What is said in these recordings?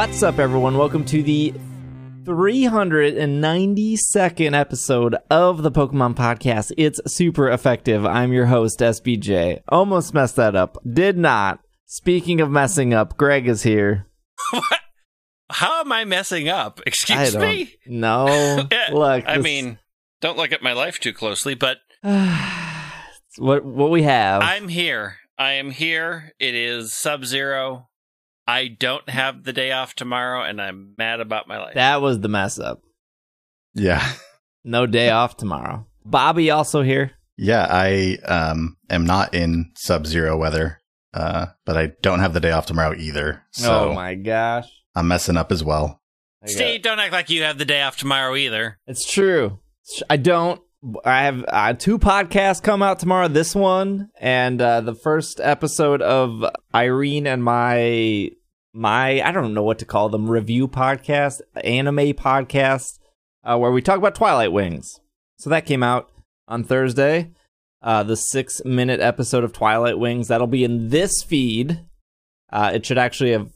What's up, everyone? Welcome to the 392nd episode of the Pokemon Podcast. It's super effective. I'm your host, SBJ. Almost messed that up. Did not. Speaking of messing up, Greg is here. What? How am I messing up? Excuse me? No. Yeah, Look, I this- mean, don't look at my life too closely, but what what we have. I'm here. I am here. It is Sub Zero. I don't have the day off tomorrow, and I'm mad about my life. that was the mess up. Yeah. No day off tomorrow. Bobby also here. Yeah, I um am not in sub-zero weather. Uh but I don't have the day off tomorrow either. So oh my gosh. I'm messing up as well. Steve, don't act like you have the day off tomorrow either. It's true. I don't. I have uh, two podcasts come out tomorrow. This one and uh, the first episode of Irene and my my I don't know what to call them review podcast, anime podcast, uh, where we talk about Twilight Wings. So that came out on Thursday. Uh, the six minute episode of Twilight Wings that'll be in this feed. Uh, it should actually have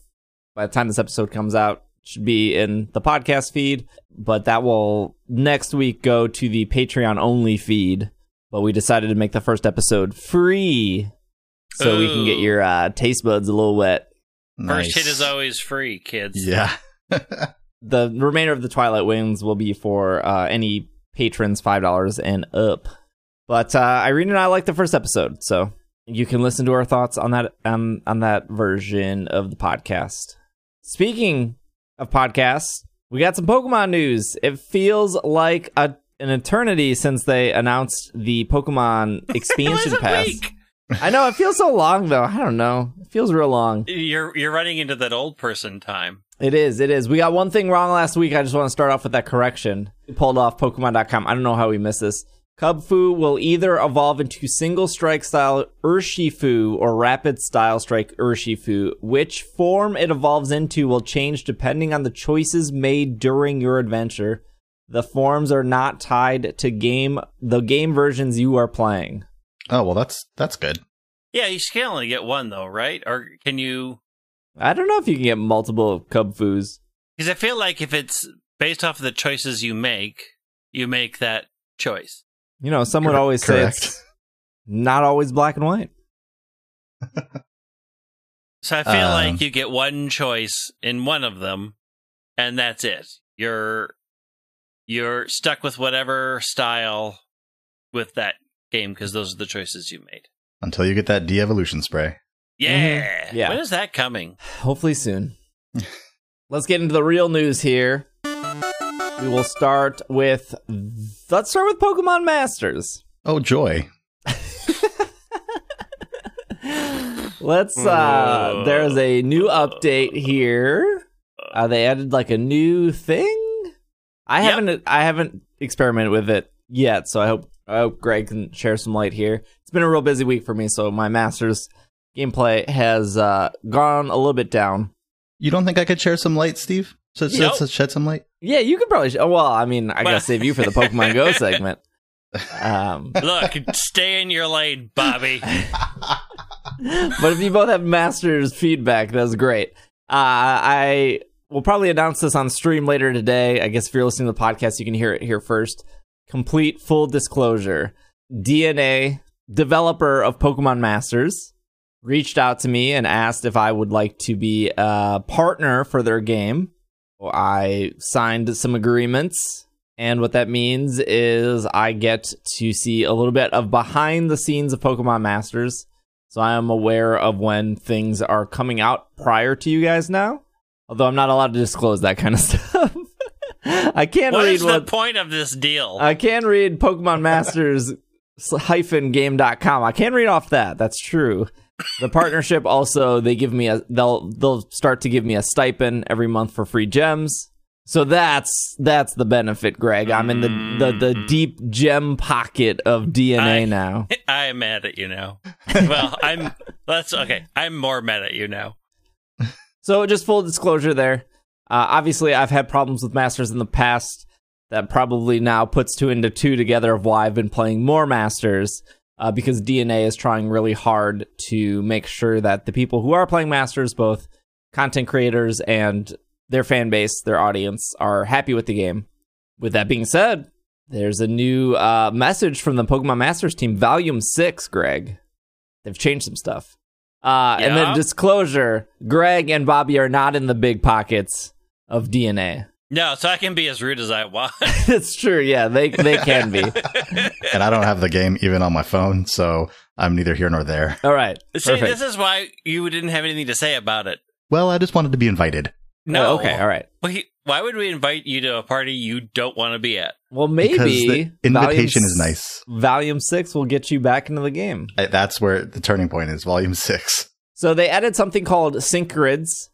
by the time this episode comes out should be in the podcast feed but that will next week go to the Patreon only feed. But we decided to make the first episode free so we can get your uh, taste buds a little wet. First hit is always free, kids. Yeah. The remainder of the Twilight Wings will be for uh, any patrons $5 and up. But uh, Irene and I like the first episode, so you can listen to our thoughts on that um, on that version of the podcast. Speaking of podcasts, we got some Pokemon news. It feels like a, an eternity since they announced the Pokemon It was expansion a pass. week. I know it feels so long though. I don't know. It feels real long. You're you're running into that old person time. It is. It is. We got one thing wrong last week. I just want to start off with that correction. We pulled off Pokemon.com. I don't know how we missed this. Kubfu will either evolve into single strike style Urshifu or rapid style strike Urshifu. Which form it evolves into will change depending on the choices made during your adventure. The forms are not tied to game the game versions you are playing. Oh, well that's that's good. Yeah, you can only get one though, right? Or can you? I don't know if you can get multiple Kubfus. Because I feel like if it's based off of the choices you make, you make that choice. You know, some would always say it's not always black and white. So I feel Um, like you get one choice in one of them, and that's it. You're you're stuck with whatever style with that game because those are the choices you made. Until you get that de-evolution spray. Yeah. Yeah. When is that coming? Hopefully soon. Let's get into the real news here. We will start with let's start with Pokemon Masters. Oh joy. Let's uh there's a new update here. Uh, they added like a new thing. I Yep. haven't I haven't experimented with it yet, so I hope I hope Greg can share some light here. It's been a real busy week for me, so my Masters gameplay has uh gone a little bit down. You don't think I could share some light, Steve? So, so, Nope. so shed some light? Yeah, you could probably. Sh- oh, well, I mean, I gotta save you for the Pokemon Go segment. Um, Look, stay in your lane, Bobby. but if you both have Masters feedback, that's great. Uh, I will probably announce this on stream later today. I guess if you're listening to the podcast, you can hear it here first. Complete full disclosure: DeNA developer of Pokemon Masters reached out to me and asked if I would like to be a partner for their game. I signed some agreements. And what that means is I get to see a little bit of behind the scenes of Pokemon Masters. So I am aware of when things are coming out prior to you guys now. Although I'm not allowed to disclose that kind of stuff. I can't What read is the point of this deal? I can read Pokemon Masters hyphen game.com. I can read off that. That's true. The partnership also they give me a they'll they'll start to give me a stipend every month for free gems. So that's that's the benefit, Greg. I'm in the the, the mm-hmm. deep gem pocket of DeNA I- now. I am mad at you now. Well, I'm. That's okay. I'm more mad at you now. So just full disclosure there. Uh, obviously, I've had problems with Masters in the past. That probably now puts two into two together of why I've been playing more Masters. Uh, because DeNA is trying really hard to make sure that the people who are playing Masters, both content creators and their fan base, their audience are happy with the game. With that being said, there's a new uh, message from the Pokemon Masters team, Volume 6, Greg. They've changed some stuff. Uh, And then disclosure Greg and Bobby are not in the big pockets of DeNA. No, so I can be as rude as I want. it's true. Yeah, they, they can be. and I don't have the game even on my phone, so I'm neither here nor there. All right. See, Perfect. this is why you didn't have anything to say about it. Well, I just wanted to be invited. No. Oh, okay. All right. Well, he- why would we invite you to a party you don't want to be at? Well, Because maybe the invitation Volume is nice. Volume six will get you back into the game. I- That's where the turning point is. Volume six. So they added something called sync grids.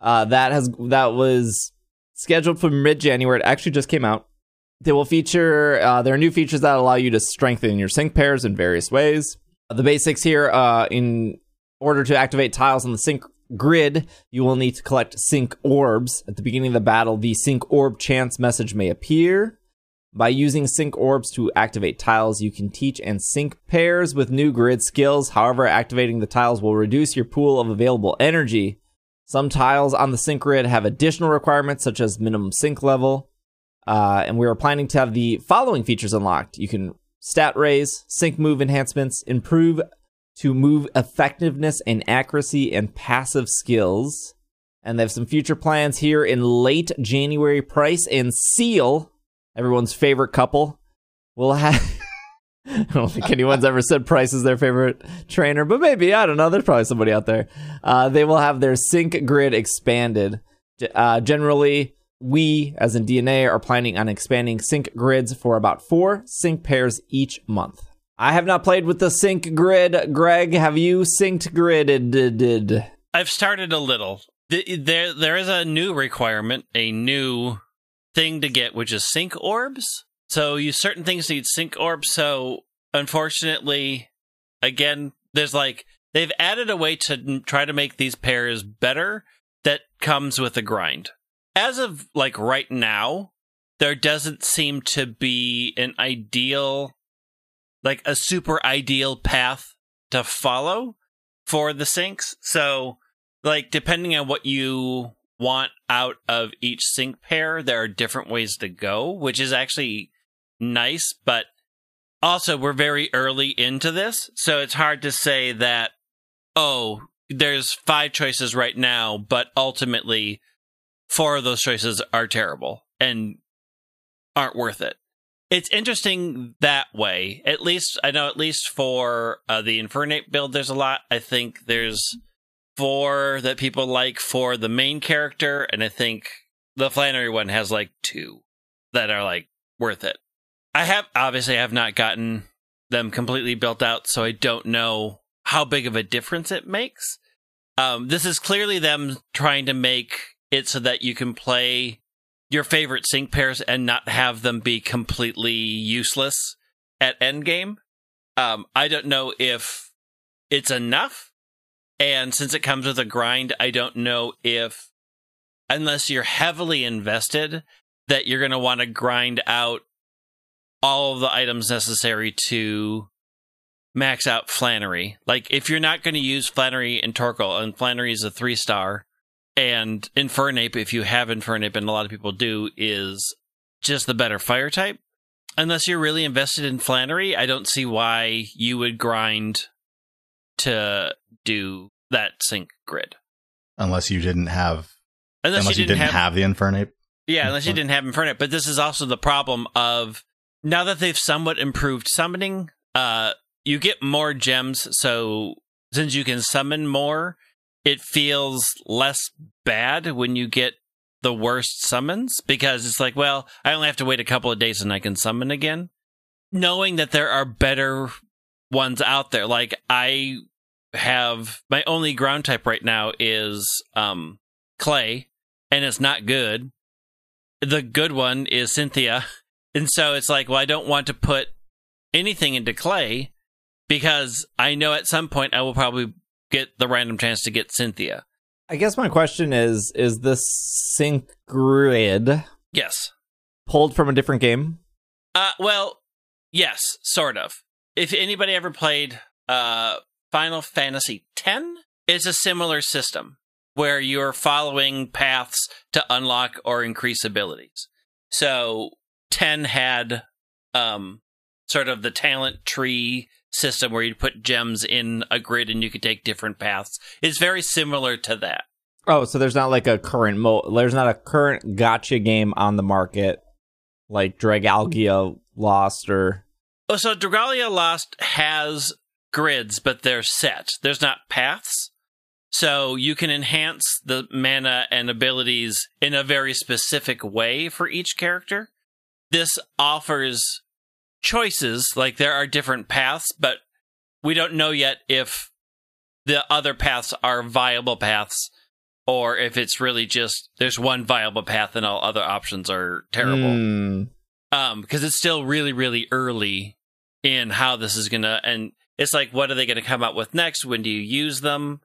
Uh, that has that was scheduled for mid January. It actually just came out. They will feature uh, there are new features that allow you to strengthen your sync pairs in various ways. The basics here, uh, in order to activate tiles on the sync grid, you will need to collect sync orbs. At the beginning of the battle, the sync orb chance message may appear. By using sync orbs to activate tiles, you can teach and sync pairs with new grid skills. However, activating the tiles will reduce your pool of available energy. Some tiles on the sync grid have additional requirements, such as minimum sync level. Uh, and we are planning to have the following features unlocked. You can stat raise, sync move enhancements, improve to move effectiveness and accuracy, and passive skills. And they have some future plans here in late January. Pryce and Seel, everyone's favorite couple, will have. I don't think anyone's ever said Pryce is their favorite trainer, but maybe I don't know. There's probably somebody out there. Uh, they will have their sync grid expanded. Uh, generally, we, as in DeNA, are planning on expanding sync grids for about four sync pairs each month. I have not played with the sync grid. Greg, have you synced gridded? I've started a little. There, there is a new requirement, a new thing to get, which is sync orbs. So you certain things need sync orbs. So unfortunately, again, there's like they've added a way to try to make these pairs better. That comes with a grind. As of like right now, there doesn't seem to be an ideal, like a super ideal path to follow for the syncs. So, like, depending on what you want out of each sync pair, there are different ways to go, which is actually nice. But also, we're very early into this. So, it's hard to say that, oh, there's five choices right now, but ultimately, four of those choices are terrible and aren't worth it. It's interesting that way. At least I know. At least for uh, the Infernape build, there's a lot. I think there's four that people like for the main character, and I think the Flannery one has like two that are like worth it. I have obviously I have not gotten them completely built out, so I don't know how big of a difference it makes. Um, this is clearly them trying to make it so that you can play your favorite sync pairs and not have them be completely useless at endgame. Um, I don't know if it's enough. And since it comes with a grind, I don't know if, unless you're heavily invested, that you're going to want to grind out all of the items necessary to max out Flannery. Like, if you're not going to use Flannery and Torkoal, and Flannery is a three star, and Infernape, if you have Infernape, and a lot of people do, is just the better fire type. Unless you're really invested in Flannery, I don't see why you would grind to do that sync grid. Unless you didn't have, Unless, unless you didn't, have, have the Infernape. yeah, unless you didn't have Infernape. But this is also the problem of now that they've somewhat improved summoning, uh, you get more gems. So since you can summon more, it feels less bad when you get the worst summons because it's like, well, I only have to wait a couple of days and I can summon again. Knowing that there are better ones out there, like I have my only ground type right now is um clay and it's not good. The good one is Cynthia. And so it's like, well, I don't want to put anything into clay because I know at some point I will probably get the random chance to get Cynthia. I guess my question is: Is this sync grid Yes. pulled from a different game? Uh, well, yes, sort of. If anybody ever played uh, Final Fantasy X, it's a similar system. where you're following paths to unlock or increase abilities. So 10 had um, sort of the talent tree system where you put gems in a grid and you could take different paths. It's very similar to that. Oh, so there's not like a current mo. There's not a current gacha game on the market like Dragalia Lost or. Oh, so Dragalia Lost has grids, but they're set. There's not paths. So you can enhance the mana and abilities in a very specific way for each character. This offers choices, like there are different paths, but we don't know yet if the other paths are viable paths or if it's really just there's one viable path and all other options are terrible. Mm. Um, because it's still really, really early in how this is gonna and it's like what are they gonna come out with next? When do you use them?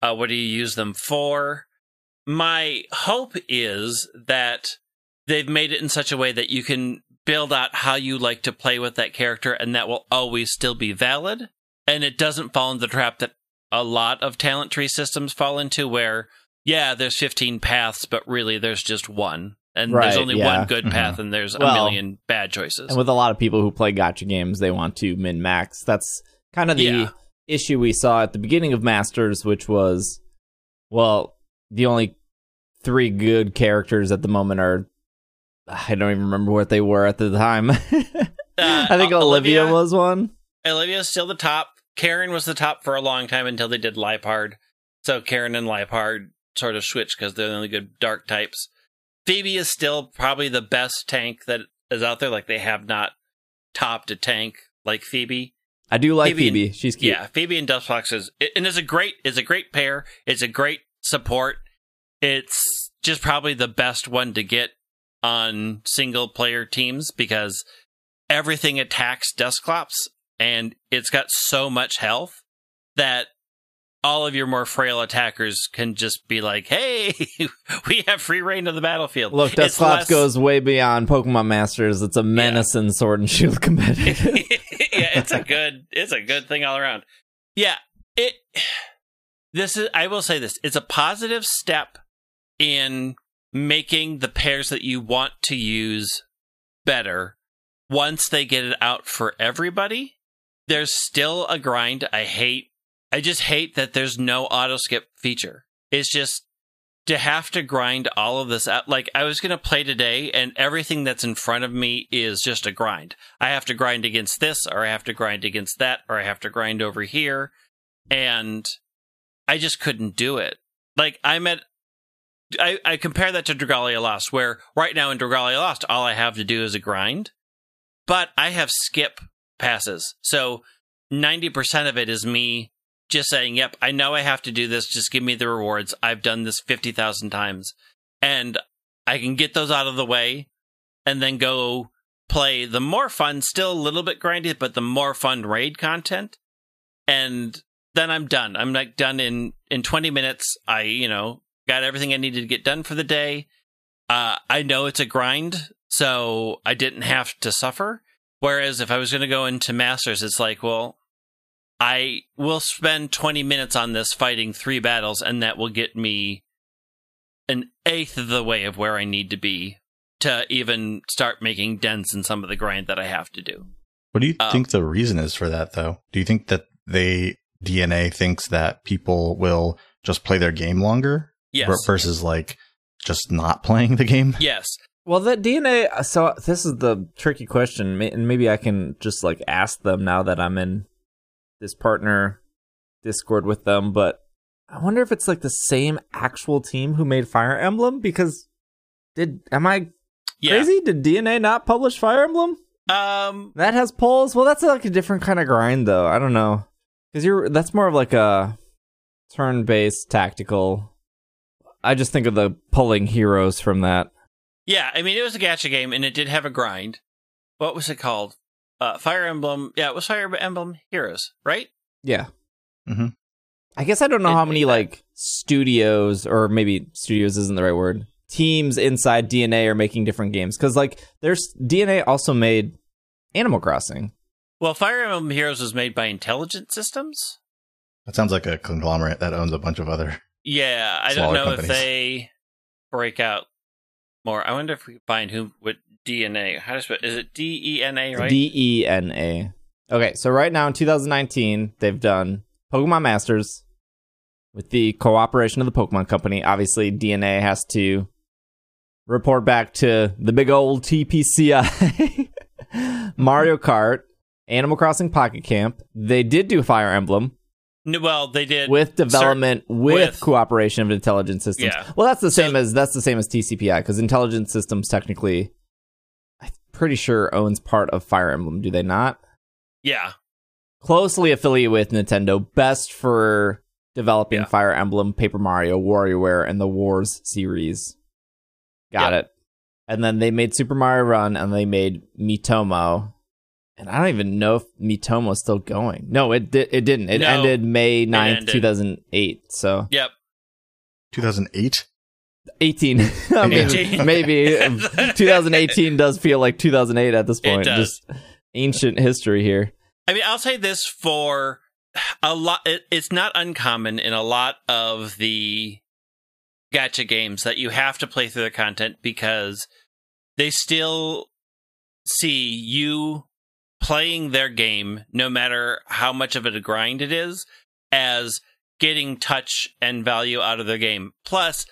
Uh, what do you use them for? My hope is that they've made it in such a way that you can build out how you like to play with that character and that will always still be valid. And it doesn't fall into the trap that a lot of talent tree systems fall into where, yeah, there's 15 paths, but really there's just one. And there's only yeah. one good Mhm. path and there's Well, a million bad choices. And with a lot of people who play gacha games, they want to min max. That's kind of the Yeah. issue we saw at the beginning of Masters, which was, well, the only three good characters at the moment are. I don't even remember what they were at the time. I think Uh, Olivia, Olivia- was one. Olivia's still the top. Karen was the top for a long time until they did Liepard. So Karen and Liepard sort of switched because they're the only good dark types. Phoebe is still probably the best tank that is out there. Like they have not topped a tank like Phoebe. I do like Phoebe and- She's cute. Yeah, Phoebe and Dusclops is and it's a great it's a great pair. It's a great support. It's just probably the best one to get on single player teams because everything attacks Dusclops and it's got so much health that all of your more frail attackers can just be like, "Hey, we have free reign of the battlefield." Look, It's Dusclops less- goes way beyond Pokemon Masters. It's a menace in Sword and Shield competitive. yeah, it's a good it's a good thing all around. Yeah, it this is I will say this. It's a positive step in making the pairs that you want to use better once they get it out for everybody. There's still a grind. I hate I just hate that there's no auto skip feature. It's just to have to grind all of this out. Like I was going to play today and everything that's in front of me is just a grind. I have to grind against this or I have to grind against that or I have to grind over here and I just couldn't do it. Like I'm at I, I compare that to Dragalia Lost, where right now in Dragalia Lost, all I have to do is a grind, but I have skip passes. So 90% of it is me just saying, yep, I know I have to do this. Just give me the rewards. I've done this 50,000 times. And I can get those out of the way and then go play the more fun, still a little bit grindy, but the more fun raid content. And then I'm done. I'm like done in, in 20 minutes. I, you know, got everything I needed to get done for the day. Uh, I know it's a grind, so I didn't have to suffer. Whereas if I was going to go into Masters, it's like, well, I will spend 20 minutes on this fighting three battles, and that will get me an eighth of the way of where I need to be to even start making dents in some of the grind that I have to do. What do you Um, think the reason is for that, though? Do you think that they DeNA thinks that people will just play their game longer Yes. versus like just not playing the game? yes. Well, that DeNA. So this is the tricky question, and maybe I can just like ask them now that I'm in this partner Discord with them. But I wonder if it's like the same actual team who made Fire Emblem. Because did am I Yeah. crazy? Did DeNA not publish Fire Emblem? Um, That has polls. Well, that's like a different kind of grind, though. I don't know, because you're that's more of like a turn-based tactical. I just think of the pulling heroes from that. yeah, I mean, it was a gacha game and it did have a grind. What was it called? Uh, Fire Emblem. Yeah, it was Fire Emblem Heroes, right? Yeah. Mhm. I guess I don't know It how many that. like studios or maybe studios isn't the right word. Teams inside DeNA are making different games because like there's DeNA also made Animal Crossing. Well, Fire Emblem Heroes was made by Intelligent Systems. That sounds like a conglomerate that owns a bunch of other. Yeah, I don't know companies. if they break out more. I wonder if we find who what DeNA. How does is it D E N A right? D E N A. Okay, so right now in 2019, they've done Pokemon Masters with the cooperation of the Pokemon Company. Obviously, DeNA has to report back to the big old TPCI. Mario Kart, Animal Crossing Pocket Camp. They did do Fire Emblem well, they did. with development with, with- cooperation of Intelligent Systems. Yeah. Well, that's the So- same as that's the same as TCPI because Intelligent Systems technically, I'm pretty sure owns part of Fire Emblem. Do they not? yeah, Closely affiliated with Nintendo, best for developing Yeah. Fire Emblem, Paper Mario, WarioWare, and the Wars series. Got Yeah. it. And then they made Super Mario Run, and they made Miitomo. And I don't even know if Miitomo is still going. No, it di- it didn't. It No, ended May 9th, 2008. So yep. 2008. 18. I mean, 18. maybe um, 2018 does feel like 2008 at this It point. does. Just ancient history here. I mean, I'll say this for a lot. It, it's not uncommon in a lot of the gacha games that you have to play through the content because they still see you playing their game, no matter how much of it a grind it is, as getting touch and value out of their game. Plus,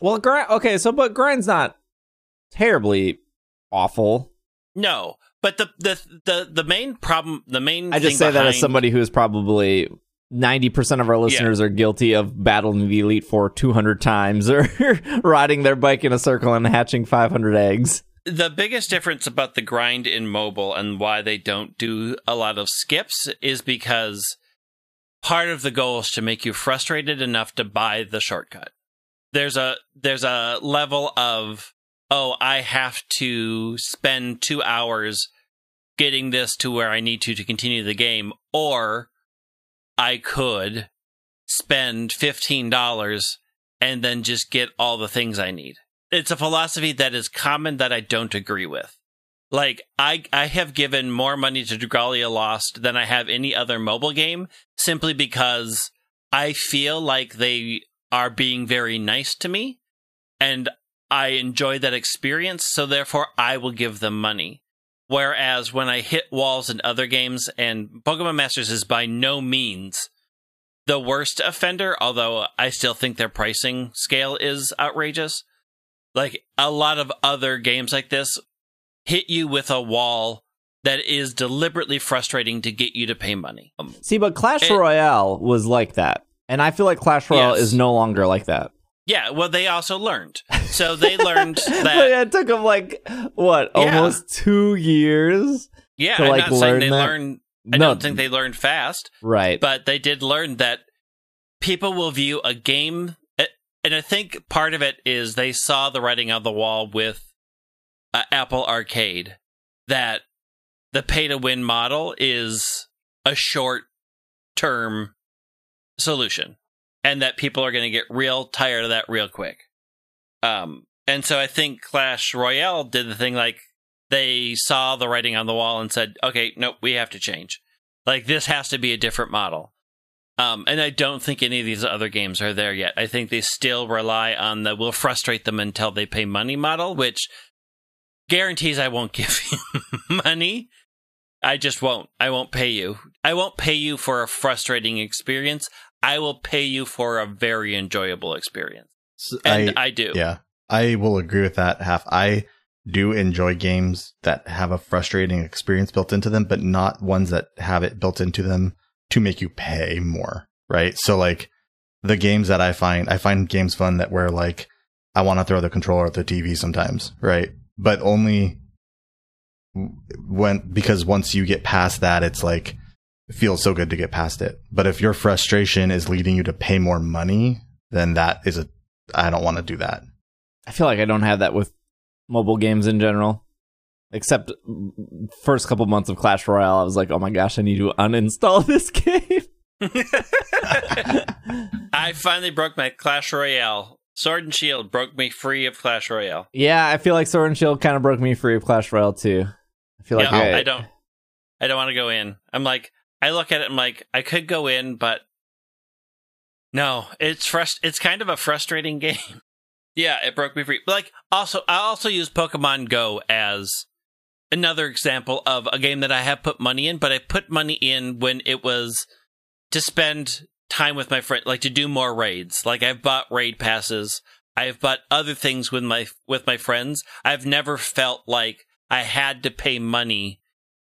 Well, grind. Okay, so but grind's not terribly awful. no. But the the the the main problem, the main I just say that as somebody who is probably. 90% of our listeners are guilty of battling the Elite Four 200 times or riding their bike in a circle and hatching 500 eggs. The biggest difference about the grind in mobile and why they don't do a lot of skips is because part of the goal is to make you frustrated enough to buy the shortcut. There's a there's a level of oh I have to spend 2 hours getting this to where I need to to continue the game or I could spend $15 and then just get all the things I need it's a philosophy that is common that I don't agree with. Like I I have given more money to Dragalia Lost than I have any other mobile game simply because I feel like they are being very nice to me and I enjoy that experience so therefore I will give them money. Whereas when I hit walls in other games and Pokemon Masters is by no means the worst offender, although I still think their pricing scale is outrageous like a lot of other games like this hit you with a wall that is deliberately frustrating to get you to pay money. Um, See, but Clash It- Royale was like that. And I feel like Clash Royale Yes. is no longer like that. yeah, well, they also learned. So they learned that. it took them like, what, Yeah. almost two years? Yeah, to, I'm like, not saying they that. learned. I No, don't think they learned fast, Right. but they did learn that people will view a game, and I think part of it is they saw the writing on the wall with uh, Apple Arcade that the pay to win model is a short term solution and that people are going to get real tired of that real quick. Um, and so I think Clash Royale did the thing like they saw the writing on the wall and said, okay, nope, we have to change. Like this has to be a different model. Um, and I don't think any of these other games are there yet. I think they still rely on the we'll frustrate them until they pay money model, which guarantees I won't give you money. I just won't. I won't pay you. I won't pay you for a frustrating experience. I will pay you for a very enjoyable experience. And I, I, do. yeah, I will agree with that half. I do enjoy games that have a frustrating experience built into them, but not ones that have it built into them to make you pay more, right? So like the games that I find, I find games fun that where like I want to throw the controller at the TV sometimes, right? But only when because once you get past that, it's like it feels so good to get past it. But if your frustration is leading you to pay more money, then that is a I don't want to do that. I feel like I don't have that with mobile games in general. Except first couple months of Clash Royale, I was like, "Oh my gosh, I need to uninstall this game." I finally broke my Clash Royale. Sword and Shield broke me free of Clash Royale. yeah, I feel like Sword and Shield kind of broke me free of Clash Royale too. I feel like I, I don't. I don't want to go in. I'm like, I look at it. I'm like, I could go in, but No, it's frust- It's kind of a frustrating game. yeah, it broke me free. Like, also, I also use Pokemon Go as another example of a game that I have put money in, but I put money in when it was to spend time with my friend, like to do more raids. Like I've bought raid passes. I've bought other things with my with my friends. I've never felt like I had to pay money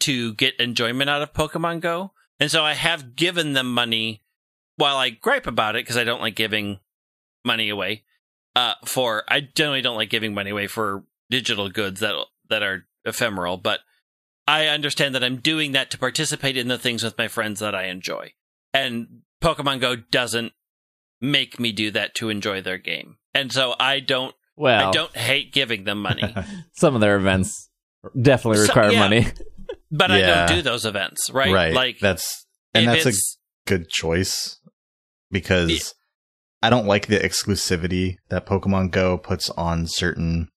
to get enjoyment out of Pokemon Go. And so I have given them money while I gripe about it because I don't like giving money away. Uh, for I generally don't like giving money away for digital goods that that are ephemeral, but I understand that I'm doing that to participate in the things with my friends that I enjoy. And Pokemon Go doesn't make me do that to enjoy their game. And so I don't Well, I don't hate giving them money. some of their events definitely So- require yeah. money. But I don't do those events, right? Right. Like that's and that's a good choice because Yeah. I don't like the exclusivity that Pokemon Go puts on certain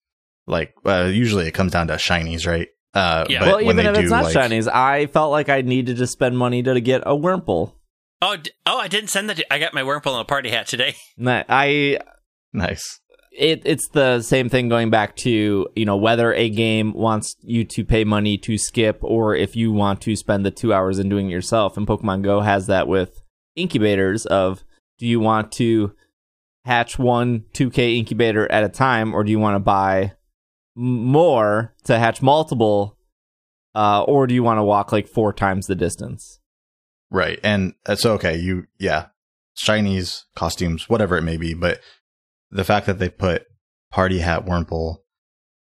like uh, usually it comes down to shinies, right? Uh, Yeah. but well, when even they if do it's not like, shinies, I felt like I needed to spend money to get a Wurmple. Oh, d- oh, I didn't send that. To, I got my Wurmple in a party hat today. Nah, I nice, it it's the same thing going back to you know whether a game wants you to pay money to skip or if you want to spend the two hours in doing it yourself and pokemon go has that with incubators of do you want to hatch one 2k incubator at a time or do you want to buy m- more to hatch multiple uh, or do you want to walk like four times the distance right? And uh, so okay, you yeah, shinies, costumes, whatever it may be, but the fact that they put Party Hat Wurmple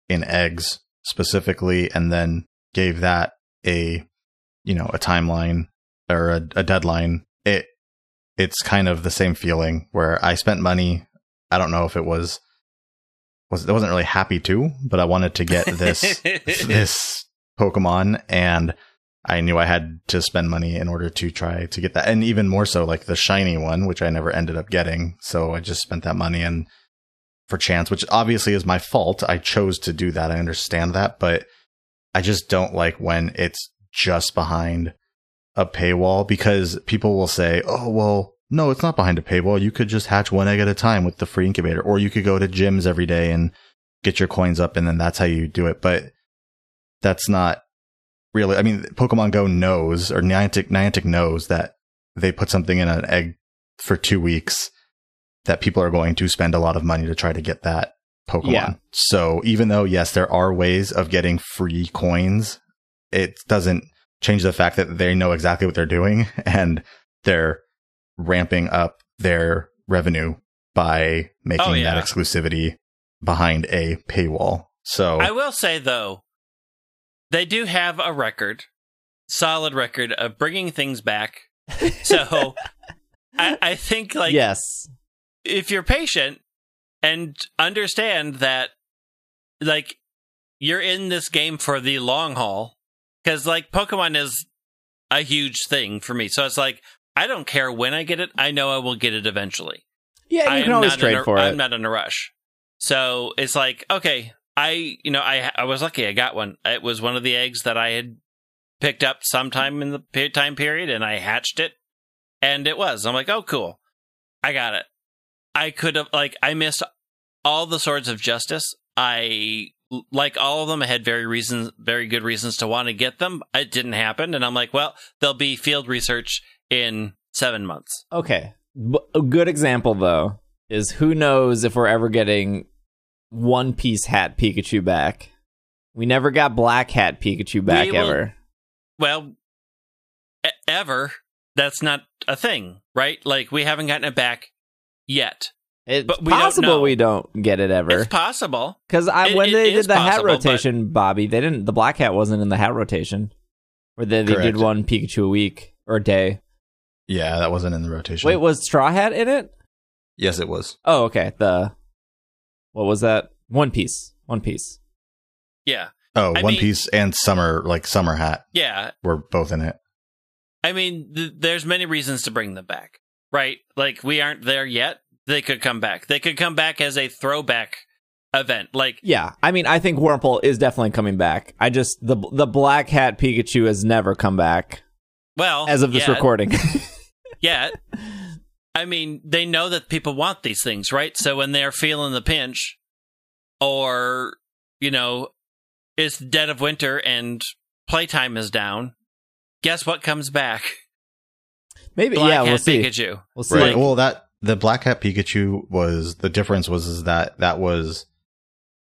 in eggs specifically, and then gave that a you know a timeline or a, a deadline, it it's kind of the same feeling where I spent money. I don't know if it was was I wasn't really happy to, but I wanted to get this this Pokemon and I knew I had to spend money in order to try to get that. And even more so like the shiny one, which I never ended up getting. So I just spent that money and for chance, which obviously is my fault. I chose to do that. I understand that, but I just don't like when it's just behind a paywall because people will say, "Oh, well, no, it's not behind a paywall. You could just hatch one egg at a time with the free incubator or you could go to gyms every day and get your coins up and then that's how you do it." But that's not really I mean, Pokemon Go knows or Niantic Niantic knows that they put something in an egg for 2 weeks that people are going to spend a lot of money to try to get that Pokemon. Yeah. So even though yes, there are ways of getting free coins, it doesn't change the fact that they know exactly what they're doing and they're ramping up their revenue by making Oh, yeah. that exclusivity behind a paywall. So I will say though, they do have a record, solid record of bringing things back. So I, I think like yes if you're patient and understand that like you're in this game for the long haul because like pokemon is a huge thing for me so it's like i don't care when i get it. I know i will get it eventually. Yeah you can always trade a, for i'm it. not in a rush. So it's like okay i you know i i was lucky i got one. It was one of the eggs that i had picked up sometime in the time period and i hatched it and it was. I'm like oh cool. I got it. I could have like i missed all the swords of justice. I like all of them i had very reasons very good reasons to want to get them. It didn't happen and i'm like well there'll be field research in seven months Okay. B- a good example though is who knows if we're ever getting one piece hat Pikachu back. We never got black hat Pikachu back will- ever. well e- ever that's not a thing right like we haven't gotten it back yet It's but we don't possible we don't get it ever. it's possible Because I it- when it they is did the hat possible, but- rotation, Bobby, they didn't. The black hat wasn't in the hat rotation, or they, they did one Pikachu a week or a day. Yeah, that wasn't in the rotation. Wait, was Straw Hat in it? yes, it was. Oh, okay. The what was that? One Piece. One Piece. yeah Oh, I One mean- Piece and Summer, like Summer Hat, yeah were both in it. i mean th- there's many reasons to bring them back right like we aren't there yet they could come back they could come back as a throwback event like Yeah, I mean, I think Wurmple is definitely coming back. I just the the black hat Pikachu has never come back well as of this yet, recording. yet I mean, they know that people want these things, right? So when they're feeling the pinch, or you know, it's dead of winter and playtime is down, guess what comes back? Maybe Black yeah, Hat we'll see. Pikachu. We'll see. Right. Like- well, that the Black Hat Pikachu was the difference was is that that was,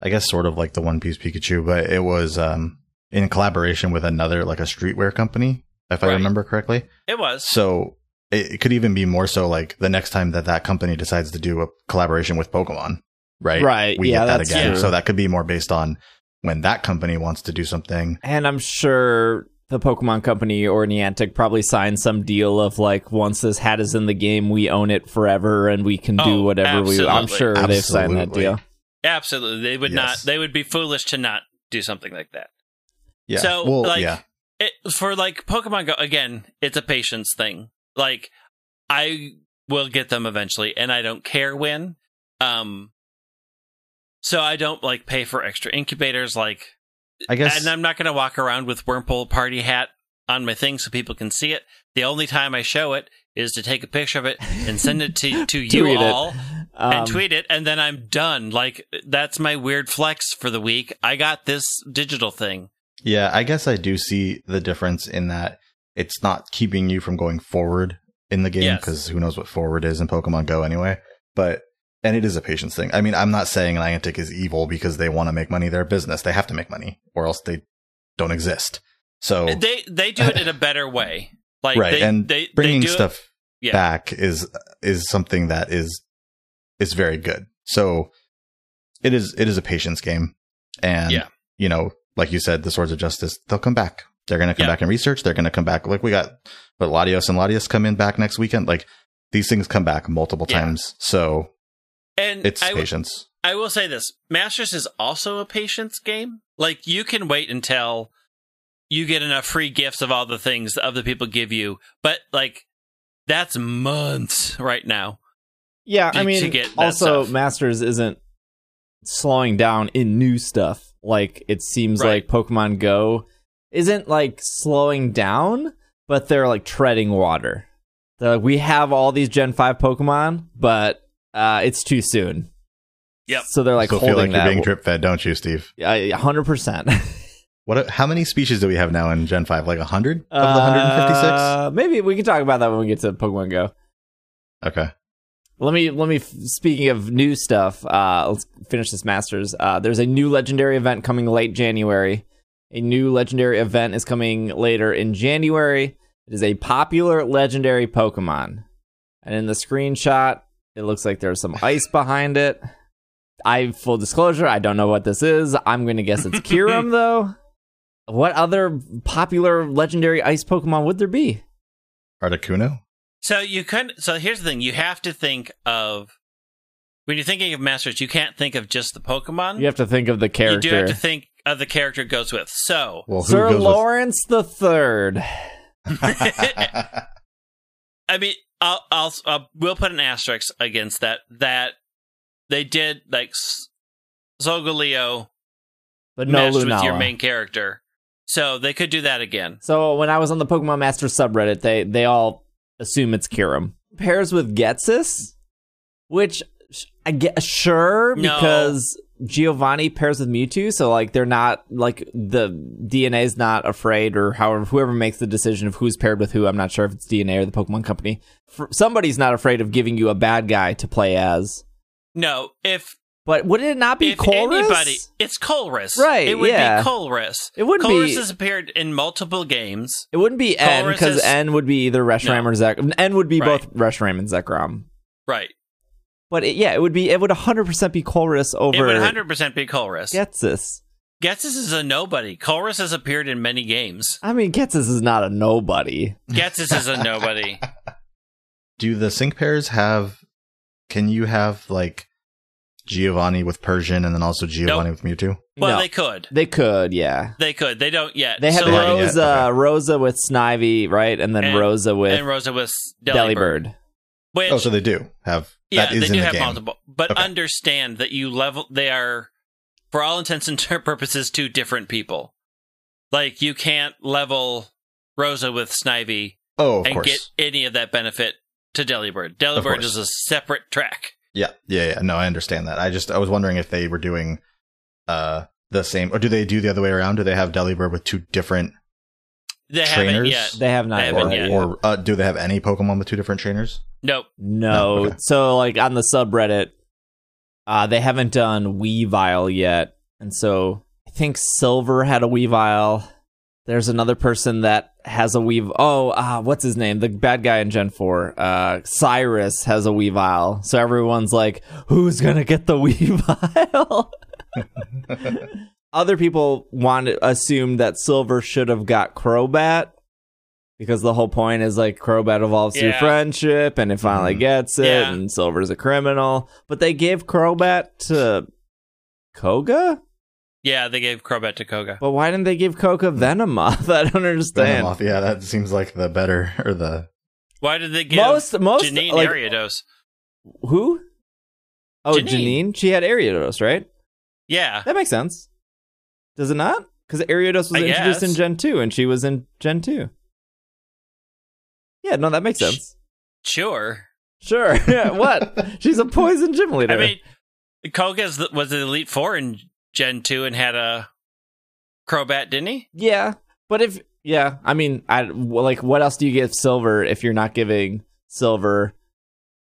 I guess, sort of like the One Piece Pikachu, but it was um in collaboration with another like a streetwear company, if I remember correctly. It was. So it, it could even be more so like the next time that that company decides to do a collaboration with Pokemon, right? Right, We yeah, get that that's again. true. So that could be more based on when that company wants to do something. And I'm sure the Pokemon Company or Niantic probably signed some deal of like, once this hat is in the game, we own it forever and we can do Oh, whatever we. Want. I'm absolutely. sure they've signed that deal. Absolutely. They would not they would be foolish to not do something like that. Yeah. So, well, like, yeah. it, for like Pokemon Go again, it's a patience thing. Like I will get them eventually, and I don't care when. Um, so I don't like pay for extra incubators. Like, I guess and I'm not going to walk around with Wurmple Party hat on my thing so people can see it. The only time I show it is to take a picture of it and send it to to you all Um, and tweet it, and then I'm done. Like that's my weird flex for the week. I got this digital thing. Yeah, I guess I do see the difference in that it's not keeping you from going forward in the game Yes. because who knows what forward is in Pokemon Go anyway. But and it is a patience thing. I mean, I'm not saying Niantic is evil because they want to make money. They're business; they have to make money, or else they don't exist. So They they do it in a better way. Like right, they, and they, bringing they stuff Yeah. back is is something that is is very good. So it is it is a patience game, and Yeah. you know, like you said, the Swords of Justice they'll come back. They're going to come Yeah. back and research. They're going to come back. Like we got, but Latias and Latios come in back next weekend. Like these things come back multiple Yeah. times. So and it's I, w- patience. I will say this: Masters is also a patience game. Like you can wait until you get enough free gifts of all the things that other people give you, but like that's months right now. Yeah, to- I to mean, get also stuff. Masters isn't slowing down in new stuff. Like it seems Right. like Pokemon Go isn't like slowing down, but they're like treading water. They're like, we have all these Gen Five Pokemon, but uh, it's too soon. Yep. So they're like Still feel holding like you're being drip fed, don't you, Steve? hundred percent. What? How many species do we have now in Gen Five? Like hundred of the hundred and fifty six. Uh, maybe we can talk about that when we get to Pokemon Go. Okay. Let me let me. Speaking of new stuff, uh, let's finish this Masters. Uh, there's a new legendary event coming late January. A new legendary event is coming later in January. It is a popular legendary Pokemon, and in the screenshot, it looks like there's some ice behind it. I full disclosure, I don't know what this is. I'm going to guess it's Kyurem though. What other popular legendary ice Pokemon would there be? Articuno. So you can. So here's the thing: you have to think of when you're thinking of Masters. You can't think of just the Pokemon. You have to think of the character. You do have to think of the character it goes with. So Well, Sir goes Lawrence the Third. I mean, I'll, I'll, I'll we'll put an asterisk against that. That they did like S- Solgaleo But no meshed with your main character, so they could do that again. So when I was on the Pokemon Master subreddit, they they all assume it's Kyurem. Pairs with Ghetsis, which I get sure No. because Giovanni pairs with Mewtwo, so like they're not like the DeNA is not afraid, or however whoever makes the decision of who's paired with who. I'm not sure if it's DeNA or the Pokemon Company. For, somebody's not afraid of giving you a bad guy to play as. No, if But would it not be if Colress? anybody, it's Colress, Right, It would yeah. be Colress. It wouldn't be- has appeared in multiple games. It wouldn't be N because is- N would be either Reshiram No. or Zek. N would be Right. both Reshiram and Zekrom. Right. But it, yeah, it would be. It would 100 percent be Colress over. It would 100% be Colress. Ghetsis. Ghetsis is a nobody. Colress has appeared in many games. I mean, Ghetsis is not a nobody. Ghetsis is a nobody. Do the sync pairs have? Can you have like Giovanni with Persian and then also Giovanni with Mewtwo? Well, No. they could. They could, yeah. They could. They don't yet. They have So, They like, haven't yet, Rosa, okay. Rosa with Snivy, right, and then And- Rosa with and Rosa with Delibird. Delibird. Which, Oh, so they do have. yeah, that is they in do the have game. multiple. But Okay. understand that you level. They are, for all intents and purposes, two different people. Like you can't level Rosa with Snivy Oh, of and course. get any of that benefit to Delibird. Delibird is a separate track. Yeah, yeah, yeah. No, I understand that. I just I was wondering if they were doing uh the same, or do they do the other way around? Do they have Delibird with two different, They haven't Trainers? yet. They have not They haven't yet. yet. or uh, do they have any Pokemon with two different trainers? Nope. No. No, okay. So like on the subreddit, uh, they haven't done Weavile yet, and so I think Silver had a Weavile. There's another person that has a Weave. Oh, uh, what's his name? The bad guy in Gen Four. Uh, Cyrus has a Weavile. So everyone's like, "Who's gonna get the Weavile?" Other people want assume that Silver should have got Crobat because the whole point is like Crobat evolves through friendship and it finally Mhm. gets it, Yeah. and Silver's a criminal. But they gave Crobat to Koga? Yeah, they gave Crobat to Koga. But why didn't they give Koga Venomoth? I don't understand. Venomoth, yeah, that seems like the better or the Why did they give Most, most, Janine like, Ariados? who? Oh, Janine. Janine. She had Ariados, right? Yeah. That makes sense. Does it not? Because Ariados was I introduced in. Gen 2 and she was in Gen 2. Yeah, no, that makes sense. Sure. Sure. Yeah, what? She's a poison gym leader. I mean, Koga's the, was the Elite Four in Gen 2 and had a Crobat, didn't he? yeah, but if yeah, I mean, I like what else do you give Silver if you're not giving Silver,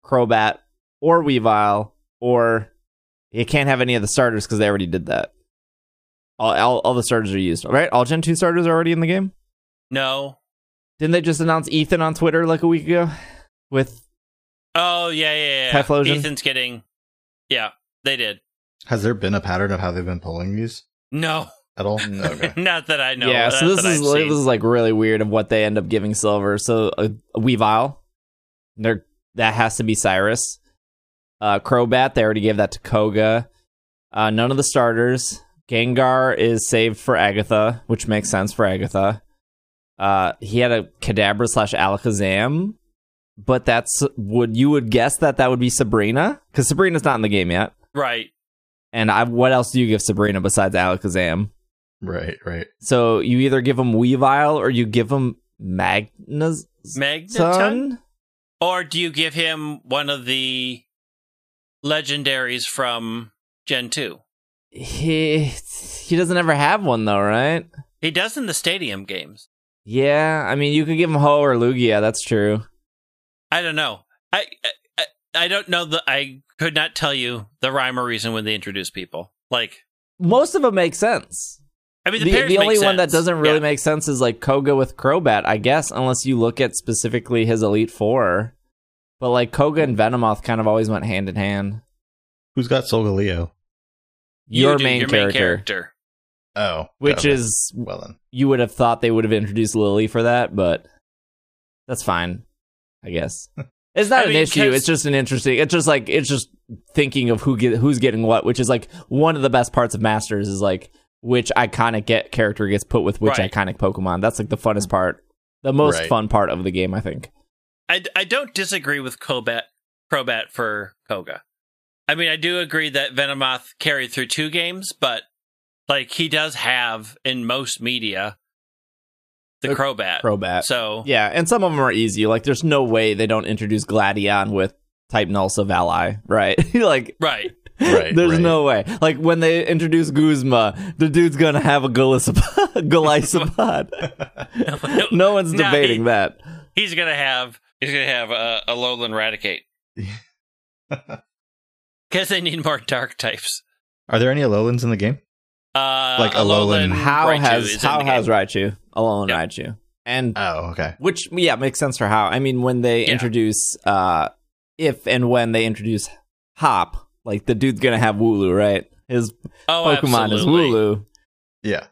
Crobat, or Weavile, or you can't have any of the starters because they already did that. All, all all the starters are used, right? All Gen two starters are already in the game. No. Didn't they just announce Ethan on Twitter like a week ago with Oh, yeah, yeah, yeah. Typhlosion? Ethan's getting. Yeah, they did. has there been a pattern of how they've been pulling these No. at all? Okay. Not that I know. yeah, so this that is I've like, this is like really weird of what they end up giving Silver. So a, a Weavile, there that has to be Cyrus. Uh, Crobat, they already gave that to Koga. Uh, none of the starters. Gengar is saved for Agatha, which makes sense for Agatha. Uh, he had a Kadabra slash Alakazam, but that's would you would guess that that would be Sabrina because Sabrina's not in the game yet. Right. And I, what else do you give Sabrina besides Alakazam? right, right. So you either give him Weavile or you give him Magnus Magneton? Or do you give him one of the legendaries from Gen 2? He he doesn't ever have one though, right? He does in the stadium games. Yeah, I mean you could give him Ho or Lugia. That's true. I don't know. I, I I don't know the I could not tell you the rhyme or reason when they introduce people. Like Most of them make sense. I mean the, The, the make only one that doesn't really Yeah. make sense is like Koga with Crobat, I guess, unless you look at specifically his Elite Four. But like Koga and Venomoth kind of always went hand in hand. Who's got Solgaleo? Your, do, main, your character, character. Oh, which okay. is well then. you would have thought they would have introduced Lily for that, but that's fine, I guess. It's not I an mean, issue. 'cause- It's just an interesting. It's just like it's just thinking of who get who's getting what, which is like one of the best parts of Masters is like which iconic get character gets put with which Right. iconic Pokemon. That's like the funnest part, the most Right. fun part of the game, I think. I, I don't disagree with Crobat, Crobat for Koga. I mean, I do agree that Venomoth carried through two games, but like he does have in most media the The Crobat. Crobat. So Yeah, and some of them are easy. Like, there's no way they don't introduce Gladion with type null Ally, right? like, right, Right, There's right. no way. Like when they introduce Guzma, the dude's gonna have a Golisopod. Golisopod. no one's Nah, debating he- that. he's gonna have he's gonna have a, a Alolan Raticate. because they need more dark types. Are there any Alolans in the game? Uh, Like Alolan- How Raichu has is how has. Raichu alone Yep. Raichu and Oh, okay. which yeah makes sense for how. I mean when they Yeah. introduce uh if and when they introduce Hop, like the dude's gonna have Wooloo, right? His oh, Pokemon absolutely. is Wooloo, Yeah.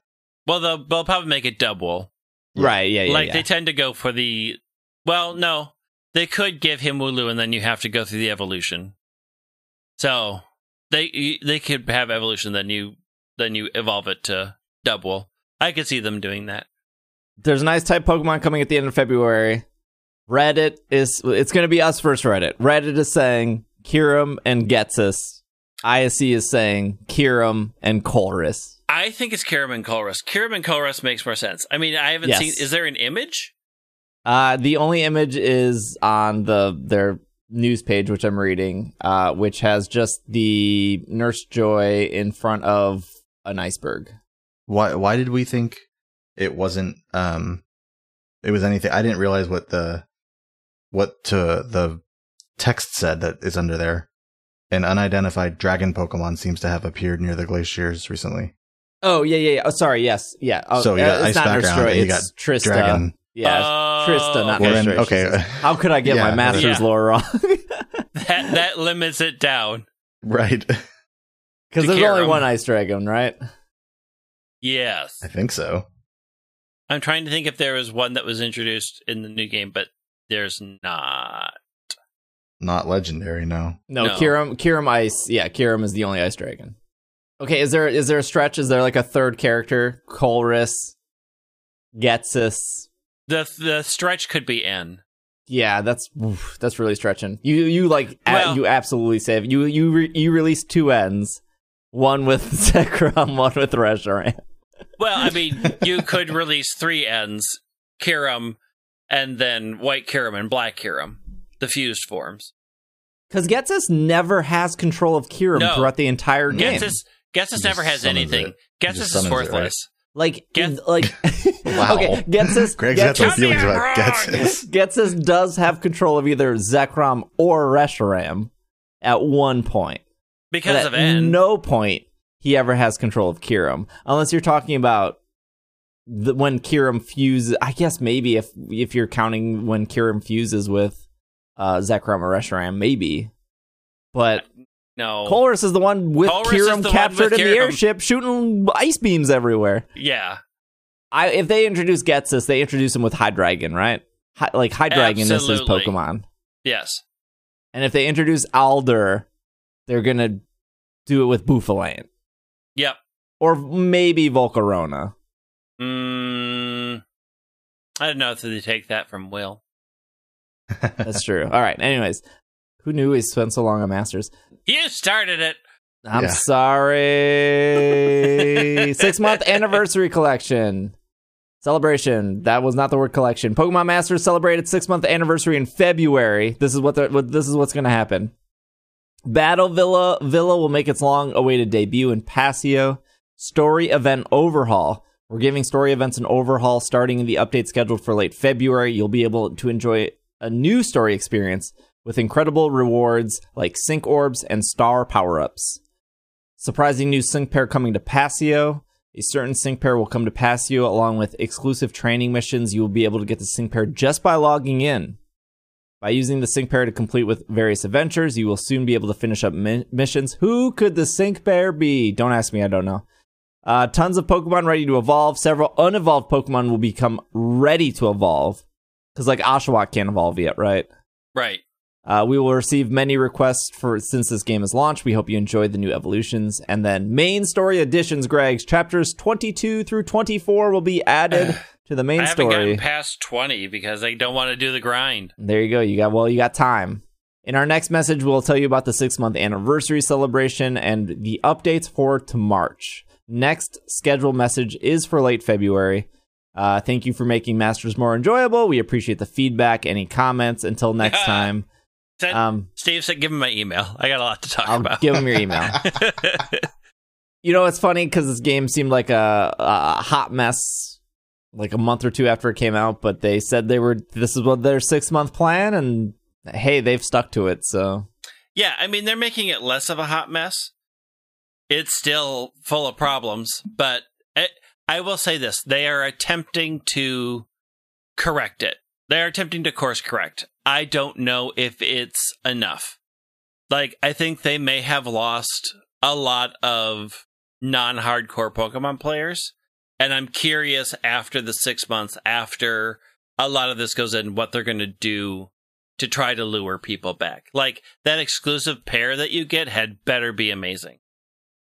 Well, they'll, they'll probably make it Dubwool. Yeah. right? Yeah, yeah, like yeah. they tend to go for the. Well, no, they could give him Wooloo, and then you have to go through the evolution. So they they could have evolution, then you then you evolve it to Dubwool. I could see them doing that. there's a nice type Pokemon coming at the end of February. Reddit is it's going to be us first. Reddit. Reddit is saying Kyurem and Ghetsis. ISC is saying Kyurem and Colress. I think it's Kyurem and Colress. Kyurem and Colress makes more sense. I mean, I haven't Yes. seen. Is there an image? Uh, the only image is on the their news page, which I'm reading, uh, which has just the Nurse Joy in front of an iceberg. Why why did we think it wasn't um it was anything I didn't realize what the what to the text said that is under there. An unidentified dragon Pokemon seems to have appeared near the glaciers recently. Oh yeah, yeah. yeah. Oh, sorry. Yes, yeah. Oh, So you got uh, ice it's not Nurse background, Joy. and you It's Trista. Dragon Yeah, Oh, Trista, not Well, Nurse then, okay. How could I get Yeah, my master's yeah. lore wrong? That that limits it down. right. Because there's only Kyurem. one ice dragon, right? Yes. I think so. I'm trying to think if there was one that was introduced in the new game, but there's not. Not legendary, no. No, No. Kyurem, Kyurem Ice. Yeah, Kyurem is the only ice dragon. Okay, is there is there a stretch? Is there like a third character? Colress, Ghetsis. The the stretch could be N. Yeah, that's oof, that's really stretching. You you like a- you absolutely save you you re- you released two ends, one with Zekrom, one with Reshiram. Well, I mean, you could release three ends, Kyurem, and then white Kyurem and black Kyurem, the fused forms. Because Ghetsis never has control of Kyurem No. throughout the entire game. Ghetsis, Ghetsis never has anything. it. Ghetsis is summons it, right? worthless. Like, Get- like, Wow. okay, Ghetsis, Greg's got some feelings about Get- Ghetsis. Ghetsis does have control of either Zekrom or Reshiram at one point. Because But of at N. no point he ever has control of Kyurem, unless you're talking about the, when Kyurem fuses. I guess maybe if if you're counting when Kyurem fuses with uh, Zekrom or Reshiram, maybe. But no. Colress is the one with Kyurem captured with in the airship, shooting ice beams everywhere. yeah. I if they introduce Ghetsis, they introduce him with Hydreigon, right? Hi, like Hydreigon is his Pokemon. Yes. And if they introduce Alder, they're gonna do it with Bouffalant. Yep. Or maybe Volcarona. Mm, I don't know if they take that from Will. That's true. All right. Anyways, who knew he spent so long on Masters? You started it. I'm Yeah. sorry. Six month anniversary collection. Celebration. That was not the word collection. Pokemon Masters celebrated six month anniversary in February. This is what, the, what this is what's going to happen. Battle Villa Villa will make its long awaited debut in Pasio. Story event overhaul. We're giving story events an overhaul starting in the update scheduled for late February. You'll be able to enjoy a new story experience with incredible rewards like sync orbs and star power ups. Surprising new sync pair coming to Pasio. A certain sync pair will come to Pasio along with exclusive training missions. You will be able to get the sync pair just by logging in. By using the sync pair to complete with various adventures, you will soon be able to finish up mi- missions. Who could the sync pair be? Don't ask me, I don't know. Uh, tons of Pokemon ready to evolve. Several unevolved Pokemon will become ready to evolve. Because, like, Oshawott can't evolve yet, right? Right. Uh, we will receive many requests for since this game is launched. We hope you enjoyed the new evolutions. And then main story additions, Greg's chapters 22 through 24 will be added to the main I haven't story. gotten past 20 because I don't want to do the grind. There you go. You got well, you got time. In our next message, we'll tell you about the six month anniversary celebration and the updates for to March. Next scheduled message is for late February. Uh, thank you for making Masters more enjoyable. We appreciate the feedback. Any comments? Until next time. Send, Um, Steve said, give him my email. I got a lot to talk I'll about. give him your email. You know, it's funny because this game seemed like a, a hot mess like a month or two after it came out, but they said they were this is what their six month plan, and hey, they've stuck to it. So yeah, I mean, they're making it less of a hot mess. It's still full of problems, but I, I will say this they are attempting to correct it. They are attempting to course correct. I don't know if it's enough. Like, I think they may have lost a lot of non hardcore Pokemon players. And I'm curious after the six months, after a lot of this goes in, what they're going to do to try to lure people back. Like, that exclusive pair that you get had better be amazing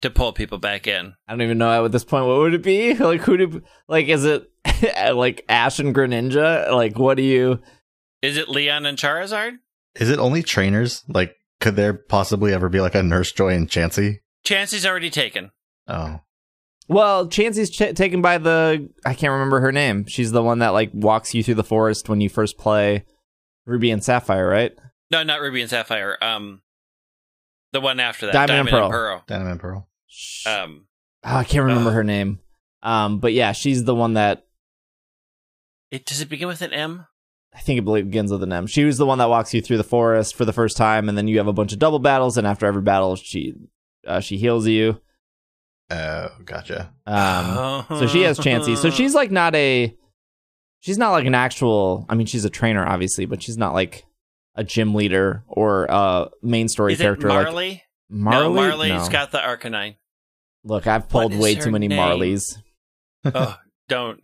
to pull people back in. I don't even know at this point what would it be like. Who do like is it like Ash and Greninja? Like what do you? Is it Leon and Charizard? Is it only trainers? Like, could there possibly ever be like a Nurse Joy and Chansey? Chansey's already taken. Oh, Well, Chansey's ch- taken by the I can't remember her name. She's the one that like walks you through the forest when you first play Ruby and Sapphire, right? No, not Ruby and Sapphire. Um, the one after that, Diamond and Pearl. and Diamond and Pearl. Pearl. Um, oh, I can't remember uh, her name. Um, but yeah, she's the one that it does it begin with an M? I think it begins with an M. She was the one that walks you through the forest for the first time, and then you have a bunch of double battles, and after every battle, she uh, she heals you. Oh, gotcha. Um, so she has Chansey. So she's like not a she's not like an actual I mean she's a trainer obviously, but she's not like a gym leader or a main story Is it character like Marley? Marley. No, Marley's No. got the Arcanine. Look, I've pulled way too many name? Marleys. oh, don't.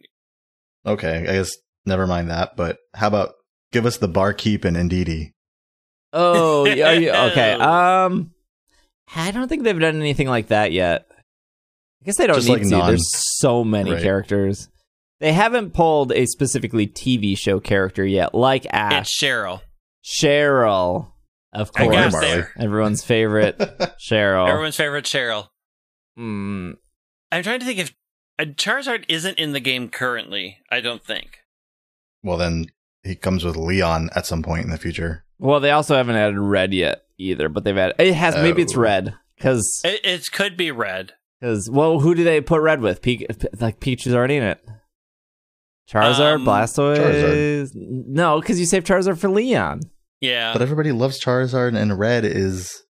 Okay, I guess never mind that. But how about give us the barkeep and Indeedee? Oh, yeah, are you- okay. Um I don't think they've done anything like that yet. I guess they don't Just need like to. non- There's so many Right. characters. They haven't pulled a specifically TV show character yet, like Ash, It's Cheryl. Cheryl, of course, got Marley. there. everyone's favorite Cheryl. Everyone's favorite Cheryl. Hmm. I'm trying to think if uh, Charizard isn't in the game currently. I don't think. well, then he comes with Leon at some point in the future. Well, they also haven't added red yet either, but they've added. It has maybe it's Oh. red because It, it could be red. Because well, who do they put red with? Pe- like Peach is already in it. Charizard, Um, Blastoise. Charizard. No, because you saved Charizard for Leon. Yeah. But everybody loves Charizard, and red is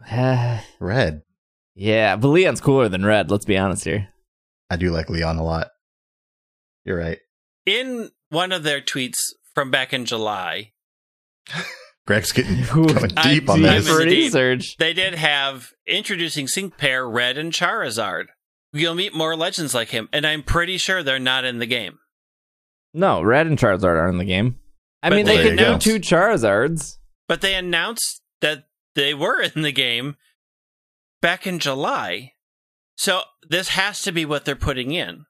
red. yeah, but Leon's cooler than red. Let's be honest here. I do like Leon a lot. You're right. in one of their tweets from back in July, Greg's getting Ooh, going I'm deep on deep. this. I'm the deep. research. they did have introducing Sync Pair Red and Charizard. You'll meet more legends like him, and I'm pretty sure they're not in the game. No, red and Charizard are in the game. I But mean, they they could do two Charizards. But they announced that they were in the game back in July. So this has to be what they're putting in,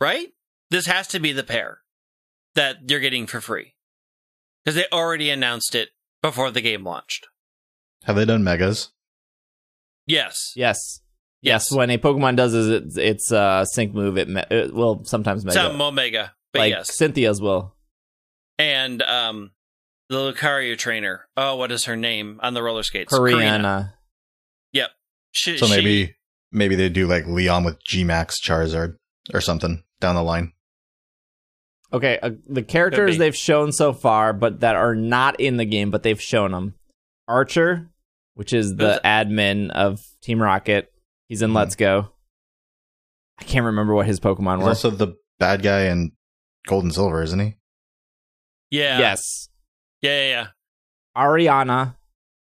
right? This has to be the pair that you're getting for free. Because they already announced it before the game launched. Have they done megas? Yes. Yes. Yes, Yes. when a Pokemon does is its its uh, sync move, it, me- it will sometimes mega. Some Omega. But like yes. Cynthia's will. And um the Lucario trainer. Oh, what is her name on the roller skates? Korrina. Yep. She, So she- maybe maybe they do like Leon with Gmax Charizard or something down the line. Okay, uh, the characters they've shown so far, but that are not in the game, but they've shown them. Archer, which is the Who's- admin of Team Rocket. He's in Mhm. Let's Go. I can't remember what his Pokemon He's were. also the bad guy in Gold and Silver, isn't he? Yeah. Yes. Yeah, yeah, yeah. Ariana,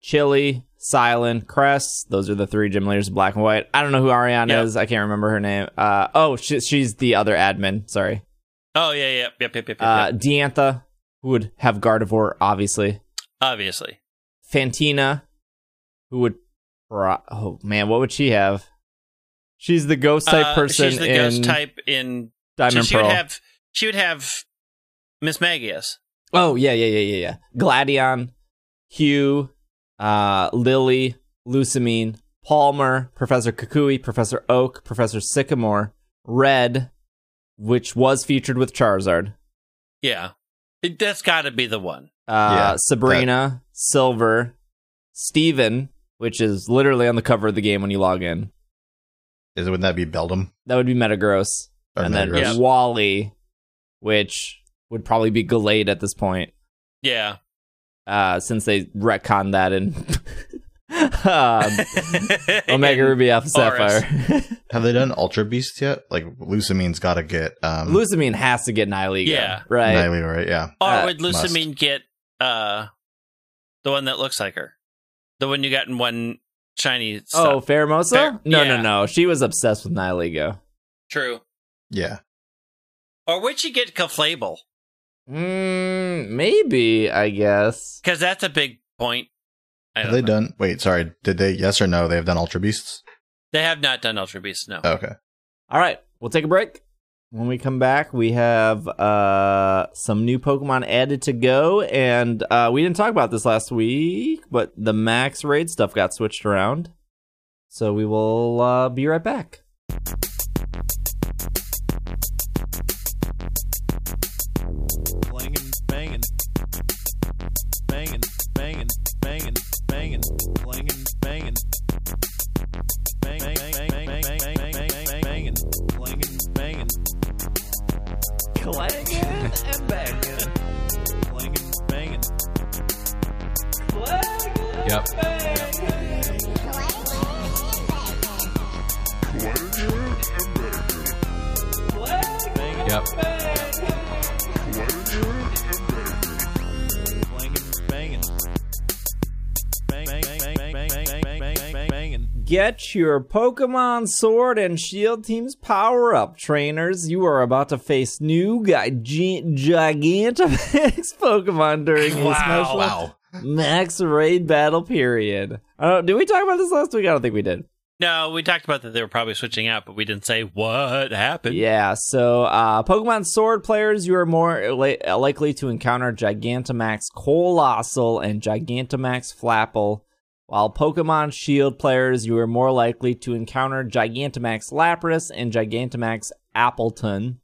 Chili, Cilan, Cress. Those are the three gym leaders, in black and white. I don't know who Ariana Yep. is. I can't remember her name. Uh, oh, she, she's the other admin. Sorry. Oh, yeah, yeah. Yep, yep, yep, yep. Uh, yep. Diantha, who would have Gardevoir, obviously. Obviously. Fantina, who would. Oh, man, what would she have? She's the ghost type Uh, person She's the in ghost type in. So Diamond she Pearl. would have. She would have Mismagius. Oh yeah, yeah, yeah, yeah, yeah. Gladion, Hugh, uh, Lily, Lusamine, Palmer, Professor Kukui, Professor Oak, Professor Sycamore, Red, which was featured with Charizard, Yeah. It, that's got to be the one. uh, Yeah, Sabrina, Silver, Steven, which is literally on the cover of the game when you log in. Is it wouldn't that be Beldum? That would be Metagross, Or and then Metagross? Yeah. Wally, which would probably be Gallade at this point. Yeah. uh, since they retconned that in um, Omega And Ruby Alpha Boris. Sapphire. Have they done Ultra Beasts yet? Like Lusamine's got to get um, Lusamine has to get Nihilego, Yeah. right? Nihilego, right? Yeah. Or Uh, would must. Get uh, the one that looks like her? The one you got in one shiny Oh, stuff. Pheromosa? Fair- no, yeah. no, no. She was obsessed with Nihilego. True. Yeah. Or would she get Caflable? Mm, maybe, I guess. Because that's a big point have they know. done? Wait, sorry. Did they? Yes or no? They have done Ultra Beasts. They have not done Ultra Beasts. No. Okay. All right. We'll take a break. When we come back, we have uh, some new Pokemon added to go, and uh, we didn't talk about this last week, but the max raid stuff got switched around. So we will uh, be right back. Banging, banging, banging, banging banging, banging, banging. Bang, bang, bang, bang, bang, bang, bang, bang, banging, banging, banging. Clanging and banging. Clanging, banging. Clanging, yep. banging. Clanging and banging. Clanging and banging. Yep. Your Pokemon Sword and Shield team's power up, trainers. You are about to face new gi- Gigantamax Pokemon during a special Wow. Max Raid battle period. Don't, did we talk about this last week? I don't think we did. No, we talked about that they were probably switching out, but we didn't say what happened. Yeah, so uh, Pokemon Sword players, you are more li- likely to encounter Gigantamax Coalossal and Gigantamax Flapple, while Pokemon Shield players, you are more likely to encounter Gigantamax Lapras and Gigantamax Appletun.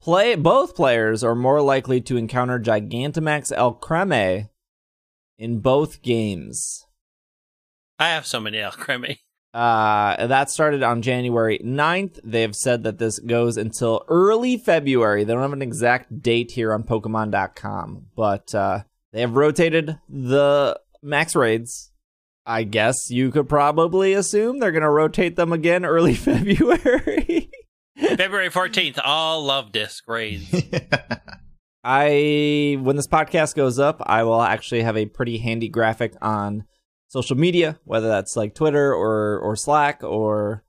Play both players are more likely to encounter Gigantamax Alcremie in both games. I have so many Alcremie. Uh, that started on January 9th. They have said that this goes until early February. They don't have an exact date here on Pokemon.com, but uh, they have rotated the max raids. I guess you could probably assume they're going to rotate them again early February. February 14th, all love disc raids. I when this podcast goes up, I will actually have a pretty handy graphic on social media, whether that's like Twitter or or Slack or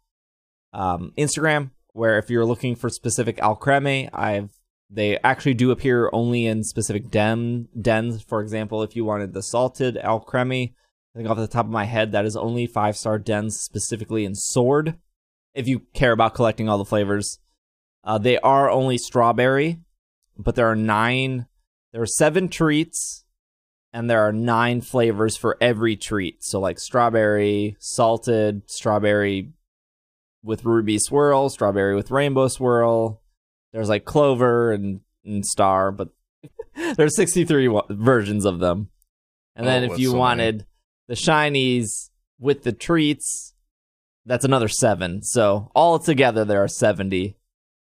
um, Instagram, where if you're looking for specific Alcremie, I've they actually do appear only in specific den dens. For example, if you wanted the salted Alcremie, I think off the top of my head, that is only five star dens specifically in Sword. If you care about collecting all the flavors, uh, they are only strawberry, but there are nine. There are seven treats, and there are nine flavors for every treat. So like strawberry, salted, strawberry with ruby swirl, strawberry with rainbow swirl. There's like clover and, and star, but there's 63 wa- versions of them. And then Oh, if you so many. The shinies with the treats, that's another seven. So all together there are 70.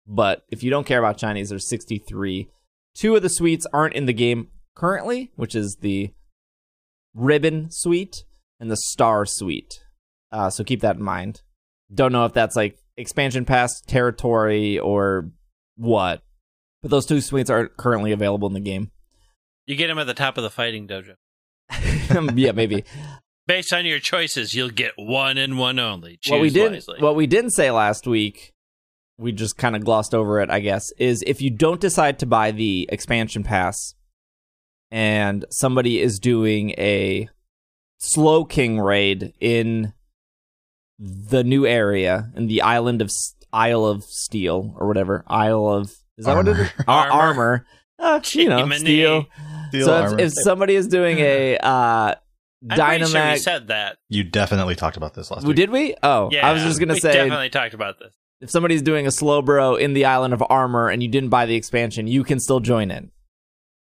But if you don't care about shinies, there's 63. Two of the sweets aren't in the game currently, which is the ribbon sweet and the star sweet. Uh, so keep that in mind. Don't know if that's like expansion pass territory or what, but those two sweets aren't currently available in the game. You get them at the top of the fighting dojo. yeah, maybe. Based on your choices, you'll get one and one only. Choose what we didn't wisely. what we didn't say last week, we just kind of glossed over it, I guess, is if you don't decide to buy the expansion pass and somebody is doing a Slowking raid in the new area in the island of Isle of Steel or whatever Isle of is that what it is? Ar- Armor. armor. Uh, you know, Jiminy. steel. Steel so if, if somebody is doing a uh, I'm sure we said that. you definitely talked about this last we week. did we? Oh, Yeah, I was just gonna we say definitely talked about this. if somebody's doing a Slowbro in the island of armor and you didn't buy the expansion, you can still join in.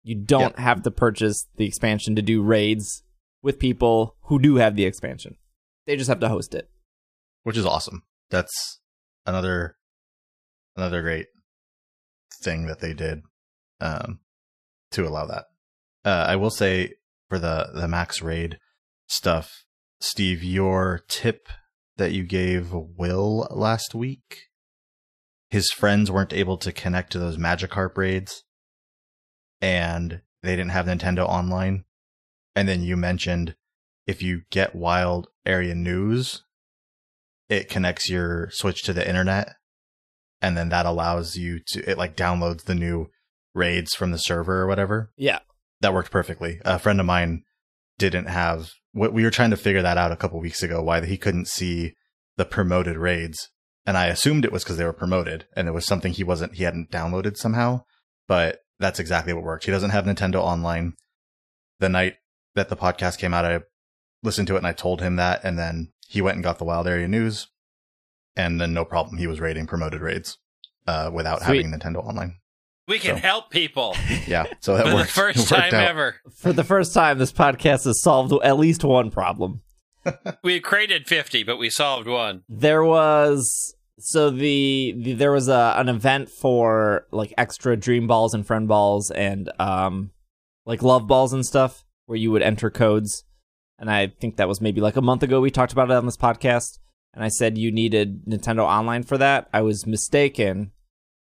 You don't Yep. have to purchase the expansion to do raids with people who do have the expansion. They just have to host it. which is awesome. That's another another great thing that they did um, to allow that. Uh, I will say for the the max raid stuff, Steve, your tip that you gave Will last week, his friends weren't able to connect to those Magikarp raids, and they didn't have Nintendo Online. And then you mentioned if you get Wild Area News, it connects your Switch to the internet, and then that allows you to it like downloads the new raids from the server or whatever. Yeah. That worked perfectly. A friend of mine didn't have what we were trying to figure that out a couple weeks ago why he couldn't see the promoted raids and i assumed it was because they were promoted and it was something he wasn't he hadn't downloaded somehow but that's exactly what worked he doesn't have nintendo online the night that the podcast came out i listened to it and i told him that and then he went and got the wild area news and then no problem he was raiding promoted raids uh, without Sweet. having nintendo online We can So- help people yeah so that for the first time out. ever. For the first time, this podcast has solved at least one problem. We created 50, but we solved one. There was so the, the there was a an event for like extra dream balls and friend balls and um like love balls and stuff where you would enter codes and i think that was maybe like a month ago we talked about it on this podcast and i said you needed nintendo online for that i was mistaken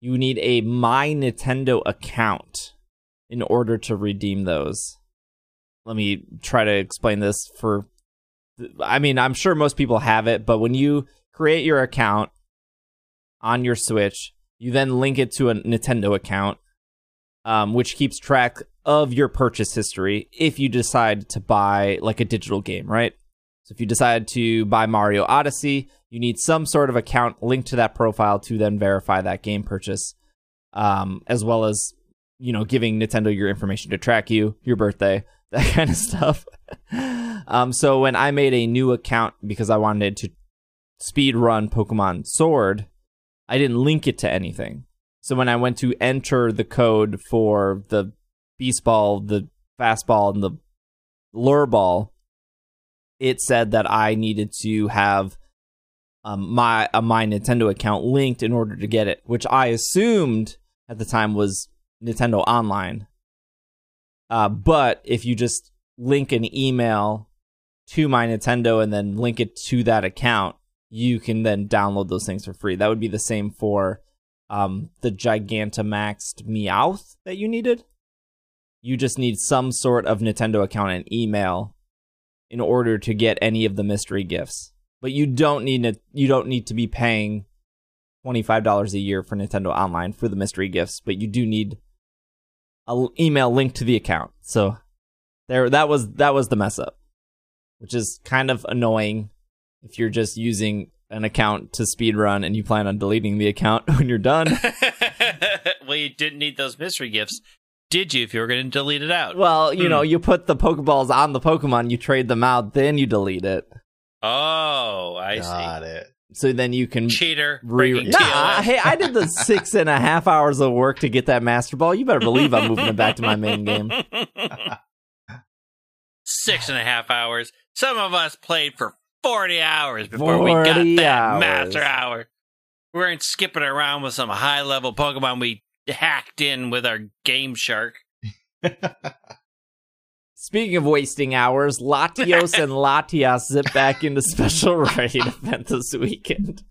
you need a my nintendo account in order to redeem those let me try to explain this for i mean i'm sure most people have it but when you create your account on your Switch. You then link it to a Nintendo account, um, which keeps track of your purchase history if you decide to buy like a digital game, right? So if you decide to buy Mario Odyssey, you need some sort of account linked to that profile to then verify that game purchase, um, as well as you know giving Nintendo your information to track you, your birthday, that kind of stuff. um, so when I made a new account because I wanted to speed run Pokemon Sword, I didn't link it to anything. So when I went to enter the code for the beast ball, the fastball, and the lure ball, it said that I needed to have um, my uh, my Nintendo account linked in order to get it, which I assumed at the time was Nintendo Online. Uh, but if you just link an email to my Nintendo and then link it to that account, you can then download those things for free. That would be the same for um, the Gigantamaxed Meowth that you needed. You just need some sort of Nintendo account and email in order to get any of the mystery gifts. But you don't need to, you don't need to be paying twenty five dollars a year for Nintendo Online for the mystery gifts, but you do need an email link to the account. So there, that was that was the mess up, which is kind of annoying if you're just using an account to speed run and you plan on deleting the account when you're done. well, you didn't need those mystery gifts, did you? If you were going to delete it out. Well, you Hmm. know, you put the Pokeballs on the Pokemon, you trade them out, then you delete it. Oh, I Got it. So then you can. see. Cheater. Re- nah, hey, I did the six and a half hours of work to get that Master Ball. You better believe I'm moving it back to my main game. Six and a half hours. Some of us played for 40 hours before we got that hours. master hour. We weren't skipping around with some high level Pokemon we hacked in with our Game Shark. Speaking of wasting hours, Latios and Latias zip back into special raid event this weekend.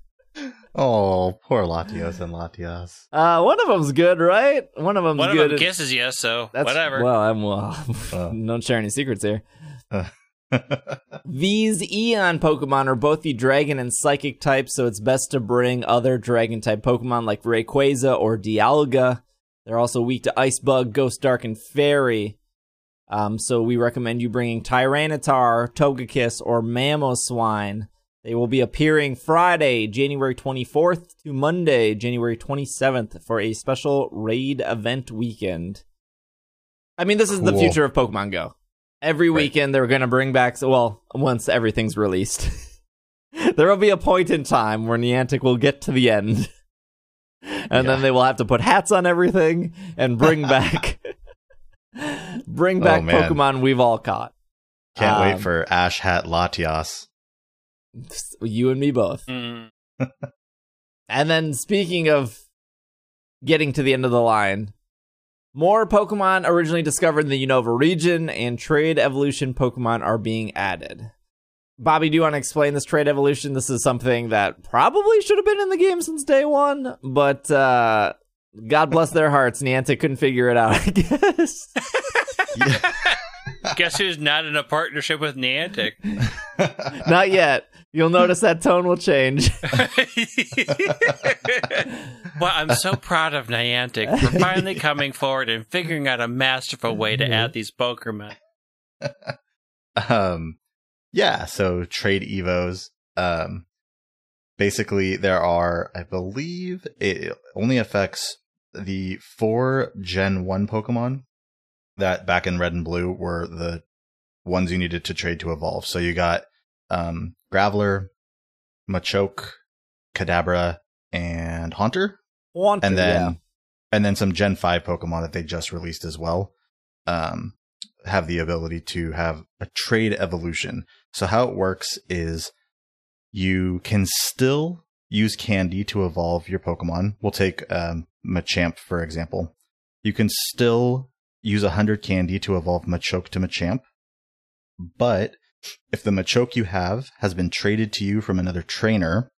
Oh, poor Latios and Latias. Uh, one of them's good, right? One of them's One of good. them kisses you, so That's whatever. Well, I'm well. Uh. don't share any secrets here. These Eon Pokemon are both the Dragon and Psychic types, so it's best to bring other Dragon type Pokemon like Rayquaza or Dialga. They're also weak to Ice Bug, Ghost Dark, and Fairy. Um, so we recommend you bringing Tyranitar, Togekiss, or Mamoswine. They will be appearing Friday, January 24th to Monday, January 27th for a special raid event weekend. I mean, this is the future of Pokemon Go. Every Right. weekend they're going to bring back, well, once everything's released. there will be a point in time where Niantic will get to the end. And Yeah. then they will have to put hats on everything and bring back bring Oh, back man. Pokemon we've all caught. Can't Um, wait for Ash Hat Latias. You and me both. Mm. And then speaking of getting to the end of the line, more Pokemon originally discovered in the Unova region and trade evolution Pokemon are being added. Bobby, do you want to explain this trade evolution? This is something that probably should have been in the game since day one, but uh, God bless their hearts, Niantic couldn't figure it out, I guess. Guess who's not in a partnership with Niantic? Not yet. You'll notice that tone will change. well, I'm so proud of Niantic for finally coming forward and figuring out a masterful way to add these Pokemon. um yeah so trade evos um basically there are i believe it only affects the four gen 1 pokemon that back in red and blue were the ones you needed to trade to evolve so you got um graveler machoke kadabra and haunter Want and then yeah. and then some Gen five Pokemon that they just released as well. Um, have the ability to have a trade evolution. So how it works is you can still use candy to evolve your Pokemon, we'll take um, Machamp for example. You can still use 100 candy to evolve Machoke to Machamp, but if the Machoke you have has been traded to you from another trainer,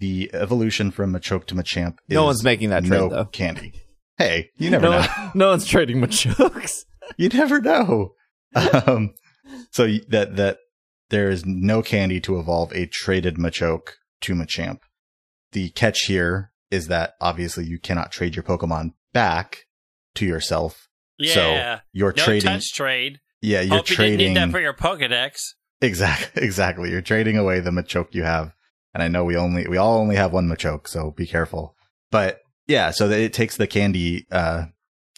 the evolution from Machoke to Machamp is No one's making that trade no though. candy. Hey, you never no, know. no one's trading Machokes. you never know. Um, so that that there is no candy to evolve a traded Machoke to Machamp. The catch here is that obviously you cannot trade your Pokemon back to yourself. Yeah. So you're no trading. touch trade. Yeah, you're Hope you trading. didn't need that for your Pokedex. Exactly, exactly. You're trading away the Machoke you have, and I know we only we all only have one Machoke, so be careful. But yeah, so that it takes the candy uh,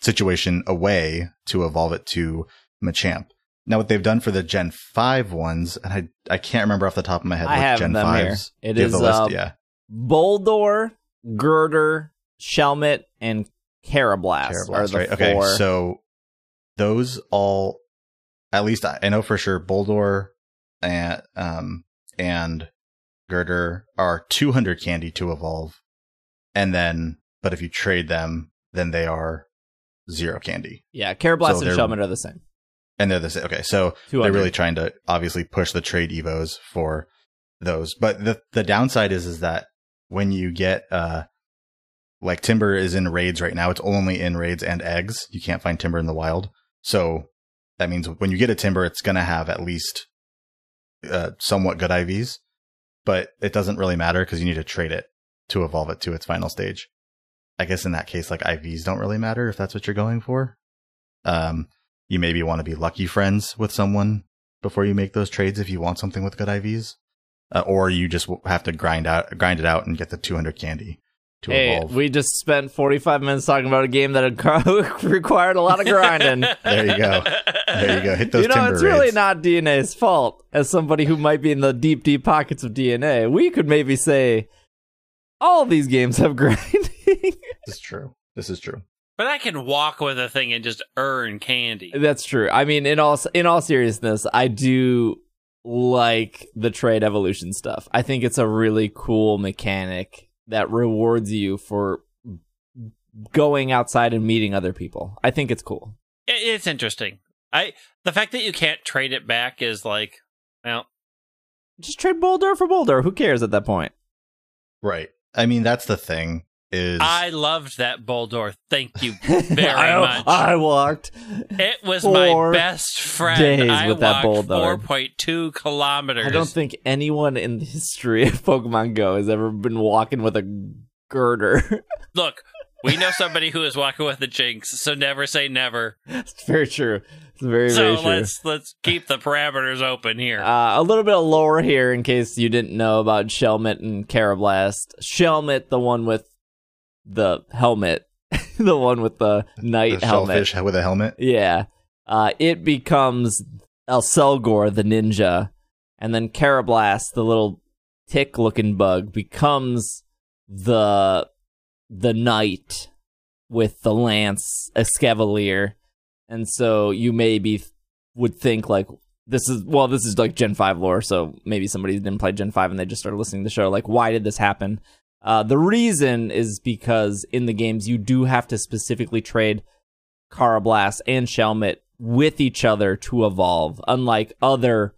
situation away to evolve it to Machamp. Now, what they've done for the Gen Five ones, and I I can't remember off the top of my head I what have Gen them here. Fives. It Do you have the list, uh, yeah, Boldore, Gurdurr, Shelmet, and Karrablast, are the right? Okay, so those all, at least I I know for sure, Boldore and um and Gurdurr are 200 candy to evolve, and then but if you trade them, then they are zero candy, yeah, Karrablast so and Shelmet are the same. and they're the same. Okay, so 200. they're really trying to obviously push the trade evos for those. But the the downside is is that when you get uh like Timburr is in raids right now, it's only in raids and eggs. You can't find Timburr in the wild. So that means when you get a Timburr, it's gonna have at least uh somewhat good IVs. But it doesn't really matter because you need to trade it to evolve it to its final stage. I guess in that case, like IVs don't really matter if that's what you're going for. Um, you maybe want to be lucky friends with someone before you make those trades if you want something with good IVs, uh, or you just have to grind out, grind it out, and get the 200 candy to Hey, evolve. we just spent 45 minutes talking about a game that required a lot of grinding. There you go. There you go. Hit those you know, Timburr it's really not DeNA's fault. As somebody who might be in the deep, deep pockets of DeNA, we could maybe say all these games have grinding. This is true. This is true. But I can walk with a thing and just earn candy. That's true. I mean, in all in all seriousness, I do like the trade evolution stuff. I think it's a really cool mechanic that rewards you for going outside and meeting other people. I think it's cool. It's interesting. I the fact that you can't trade it back is like, well, Just trade Boldore for Boldore. Who cares at that point? Right. I mean, that's the thing. Is I loved that Boldore. Thank you very I, much. I walked. it was my best friend. days I with that walked Boldore. four point two kilometers. I don't think anyone in the history of Pokemon Go has ever been walking with a Gurdurr. Look, we know somebody who is walking with the jinx, so never say never. it's very true. It's very, so very true. let's let's keep the parameters open here. Uh, a little bit of lore here in case you didn't know about Shelmet and Karrablast. Shelmet, the one with the helmet, the one with the knight the helmet. shellfish with a helmet. Yeah. Uh, it becomes Accelgor, the ninja, and then Karrablast, the little tick-looking bug, becomes the the knight with the lance, Escavalier, and so you maybe would think like this is well, this is like Gen Five lore, so maybe somebody didn't play Gen Five and they just started listening to the show. Like, why did this happen? Uh, the reason is because in the games you do have to specifically trade Karrablast and Shelmet with each other to evolve, unlike other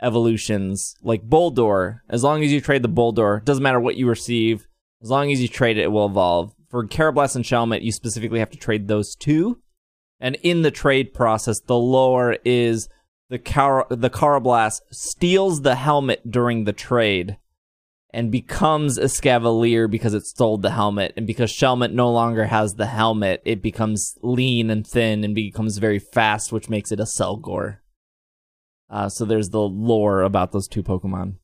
evolutions like Boldore. As long as you trade the Boldore, doesn't matter what you receive, as long as you trade it, it will evolve. For Karrablast and Shelmet, you specifically have to trade those two. And in the trade process, the lore is the Car- the Karrablast steals the helmet during the trade and becomes a Scavalier because it stole the helmet. And because Shelmet no longer has the helmet, it becomes lean and thin and becomes very fast, which makes it a Selgor. Uh, so there's the lore about those two Pokemon.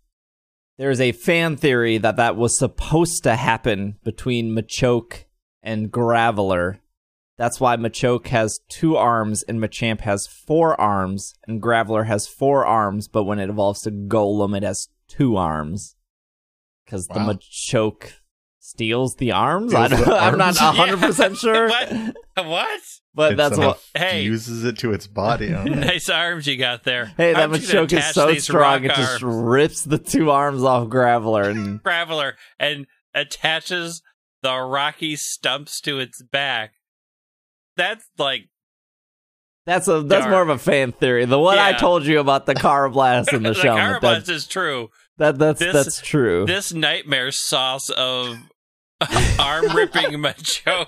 There's a fan theory that that was supposed to happen between Machoke and Graveler. That's why Machoke has two arms and Machamp has four arms, and Graveler has four arms, but when it evolves to Golem, it has two arms. Because Wow. the Machoke steals the arms. Steals I don't, the I'm not arms? hundred percent sure, what? What? but It that's what. Hey. fuses it to its body. I don't know. nice arms you got there. Hey, that I'm just Machoke is so strong it just arms. rips the two arms off Graveler and Graveler and attaches the rocky stumps to its back. That's like That's a that's Dark. more of a fan theory. The one I told you about the Karrablast and the, the show. Karrablast That, is true. That that's This- that's true. This nightmare sauce of arm ripping Machoke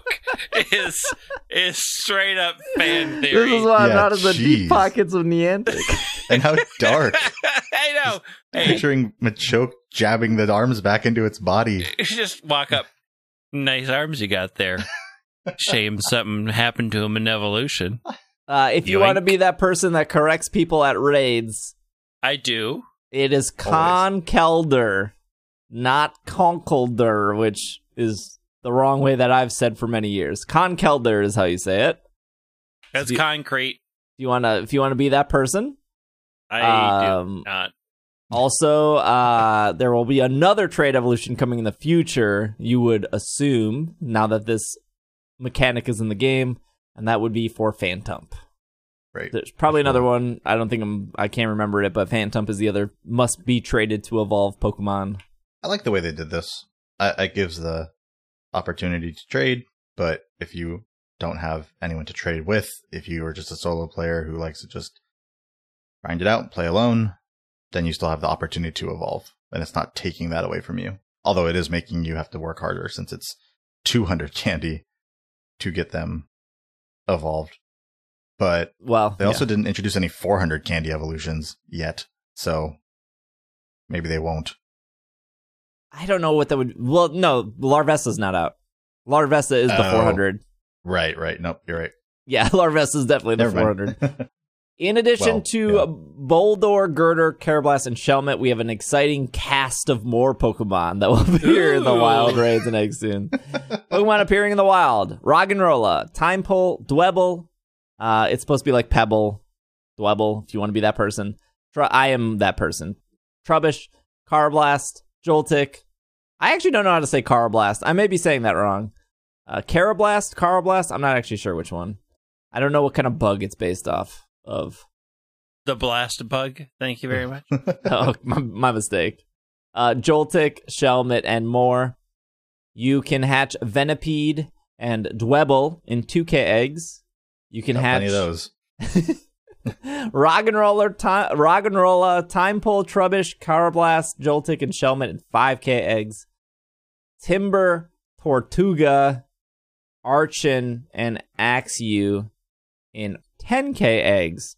is is straight up fan theory. This is why I'm Yeah, not in the deep pockets of Niantic. and how dark. I know. Hey, Picturing Machoke jabbing the arms back into its body. just walk up. Nice arms you got there. Shame something happened to him in evolution. Uh, if you want to be that person that corrects people at raids, I do. It is Con Kelder, not Conkelder, which is the wrong way that I've said for many years. Con Kelder is how you say it. That's You- concrete. If you want to, if you want to be that person, I Um, do not. Also, uh, there will be another trade evolution coming in the future, you would assume, now that this mechanic is in the game, and that would be for Phantump. Right. There's probably another one. I don't think I'm, I can't remember it, but Phantump is the other must be traded to evolve Pokemon. I like the way they did this. I, it gives the opportunity to trade, but if you don't have anyone to trade with, if you are just a solo player who likes to just grind it out, and play alone, then you still have the opportunity to evolve, and it's not taking that away from you. Although it is making you have to work harder since it's 200 candy to get them evolved. But Well, they also didn't introduce any 400 candy evolutions yet, so maybe they won't. I don't know what that would. Well, no, Larvesta's not out. Larvesta is the Oh. 400. Right, right. Nope, you're right. Yeah, Larvesta is definitely the Never 400. In addition Well, to yeah. Boldore, Gurdurr, Karrablast, and Shelmet, we have an exciting cast of more Pokemon that will appear in the wild raids and eggs soon. Pokemon appearing in the wild: Roggenrola, Tympole, Dwebble. Uh, it's supposed to be like Pebble, Dwebble. If you want to be that person, Tr- I am that person. Trubbish, Karrablast, Joltik. I actually don't know how to say Karrablast. I may be saying that wrong. Uh, Karrablast, Karrablast. I'm not actually sure which one. I don't know what kind of bug it's based off of. The blast bug. Thank you very much. oh, my, my mistake. Uh, Joltik, Shelmet, and more. You can hatch Venipede and Dwebble in 2K eggs. You can have plenty of those. Roggenrola, ti- time Tympole, Trubbish, Karrablast, Joltik, and Shelmet in 5K eggs. Timburr, Tirtouga, Archen, and Axew in 10K eggs.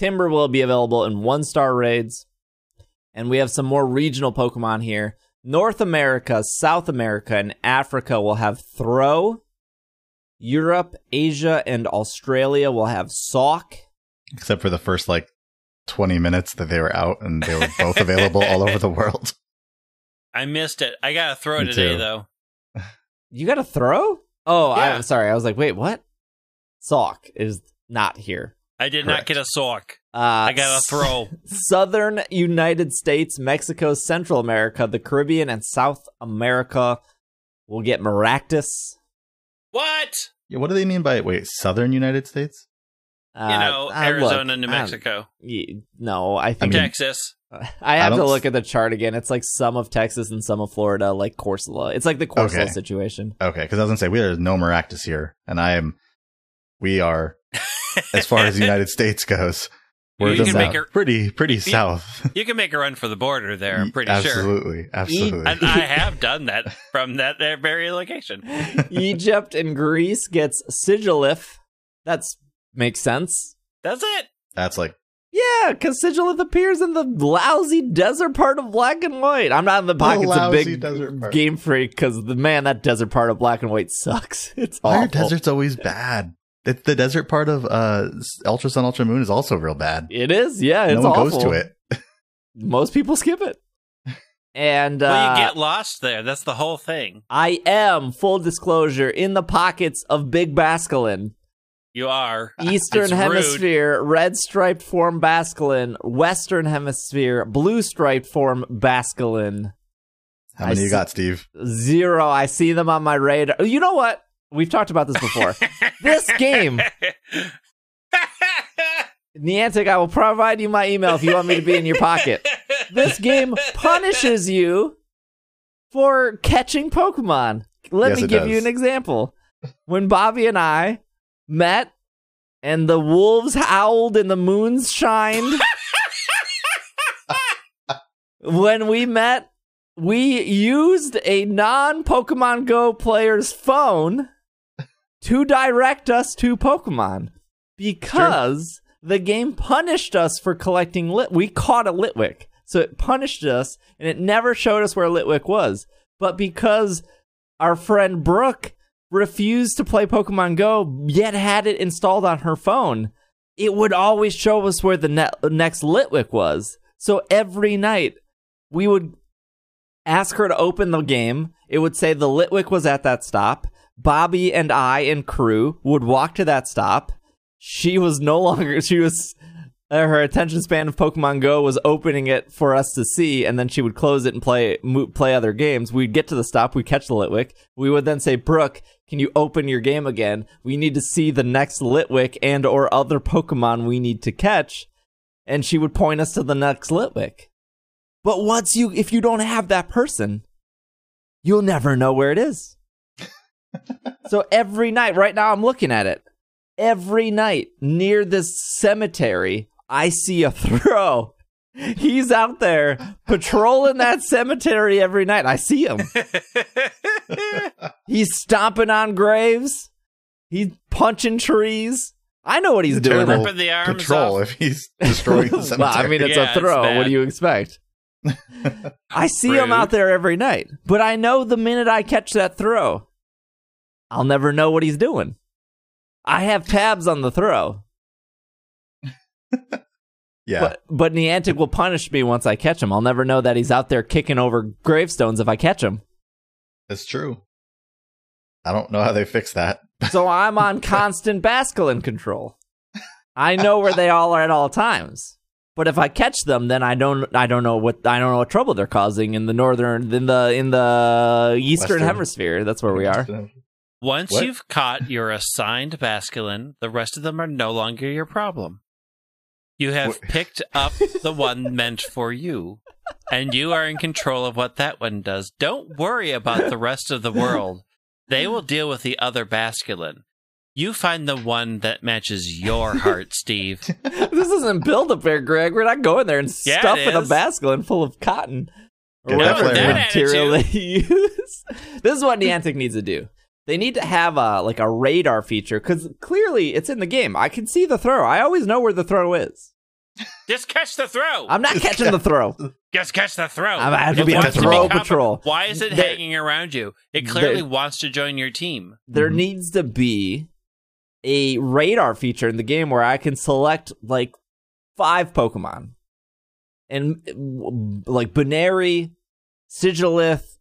Timburr will be available in one star raids. And we have some more regional Pokemon here. North America, South America, and Africa will have Throh. Europe, Asia, and Australia will have Sawk. Except for the first like 20 minutes that they were out and they were both available all over the world. I missed it. I gotta Throh Me today too. though. You got a Throh? Oh, Yeah. I'm sorry. I was like, wait, what? Sawk is not here. I did not get a Sawk. Uh, I got a Throh. Southern United States, Mexico, Central America, the Caribbean, and South America will get Maractus. What? Yeah, what do they mean by wait, southern United States? Uh, You know, uh, Arizona, look, New Mexico, y- no, I think mean- Texas. I have I to look s- at the chart again. It's like some of Texas and some of Florida, like Corsola. It's like the Corsola Okay. situation. Okay, because I was gonna say we are no Maractus here, and I am we are as far as the United States goes, we're You can make a- pretty pretty south. You can make a run for the border there. I'm pretty sure. absolutely, absolutely. And I have done that from that very location. Egypt and Greece gets Sigilyph. That's makes sense. That's it. That's like Yeah, because Sigilyph appears in the lousy desert part of Black and White. I'm not in the pockets of lousy big desert game freak because the man that desert part of Black and White sucks. It's why are deserts always bad? The, the desert part of uh Ultra Sun Ultra Moon is also real bad. It is, yeah. It's no one awful. goes to it. Most people skip it. And uh, Well, you get lost there. That's the whole thing. I am full disclosure in the pockets of Big Basculin. You are. Eastern It's rude. Hemisphere, red striped form Basculin. Western Hemisphere, blue striped form Basculin. How I many you got, Steve? Zero. I see them on my radar. You know what? We've talked about this before. this game, Niantic, I will provide you my email if you want me to be in your pocket. This game punishes you for catching Pokemon. Let Yes, me it give you an example. When Bobby and I met and the wolves howled and the moons shined. when we met, we used a non Pokemon Go player's phone to direct us to Pokemon because the game punished us for collecting lit. We caught a Litwick, so it punished us, and it never showed us where Litwick was. But because our friend Brooke refused to play Pokemon Go, yet had it installed on her phone, it would always show us where the ne- next Litwick was. So every night we would ask her to open the game. It would say the Litwick was at that stop. Bobby and I and crew would walk to that stop. She was no longer, she was, uh, her attention span of Pokemon Go was opening it for us to see, and then she would close it and play play other games. We'd get to the stop, we'd catch the Litwick. We would then say, Brooke, can you open your game again? We need to see the next Litwick and or other Pokemon we need to catch. And she would point us to the next Litwick. But once you, if you don't have that person, you'll never know where it is. So every night, right now, I'm looking at it. Every night near this cemetery, I see a Throh. He's out there patrolling that cemetery every night. I see him. He's stomping on graves. He's punching trees. I know what he's doing. Ripping the arms patrol off. if he's destroying the well, cemetery. I mean, it's Yeah, a Throh. bad. what do you expect? I see him out there every night, but I know the minute I catch that Throh, I'll never know what he's doing. I have tabs on the Throh, yeah. but but Niantic will punish me once I catch him. I'll never know that he's out there kicking over gravestones if I catch him. That's true. I don't know how they fix that. So I'm on constant Basculin control. I know where they all are at all times. But if I catch them, then I don't I don't know what I don't know what trouble they're causing in the northern in the in the eastern Western. hemisphere. That's where we are. Once What? you've caught your assigned basculin, the rest of them are no longer your problem. You have What- picked up the one meant for you, and you are in control of what that one does. Don't worry about the rest of the world. They will deal with the other basculin. You find the one that matches your heart, Steve. this isn't build a bear, Greg. We're not going there and Yeah, it stuffing a is. Basculin full of cotton or Get whatever that flavor. material they use. this is what Niantic needs to do. They need to have a like a radar feature because clearly it's in the game. I can see the Throh. I always know where the Throh is. Just catch the Throh. I'm not catching the Throh. Just catch the Throh. I'm- I have to It be on Throh become- patrol. Why is it There- hanging around you? It clearly There- wants to join your team. There Mhm. needs to be a radar feature in the game where I can select like five Pokemon and like Baneri, Sigilyph,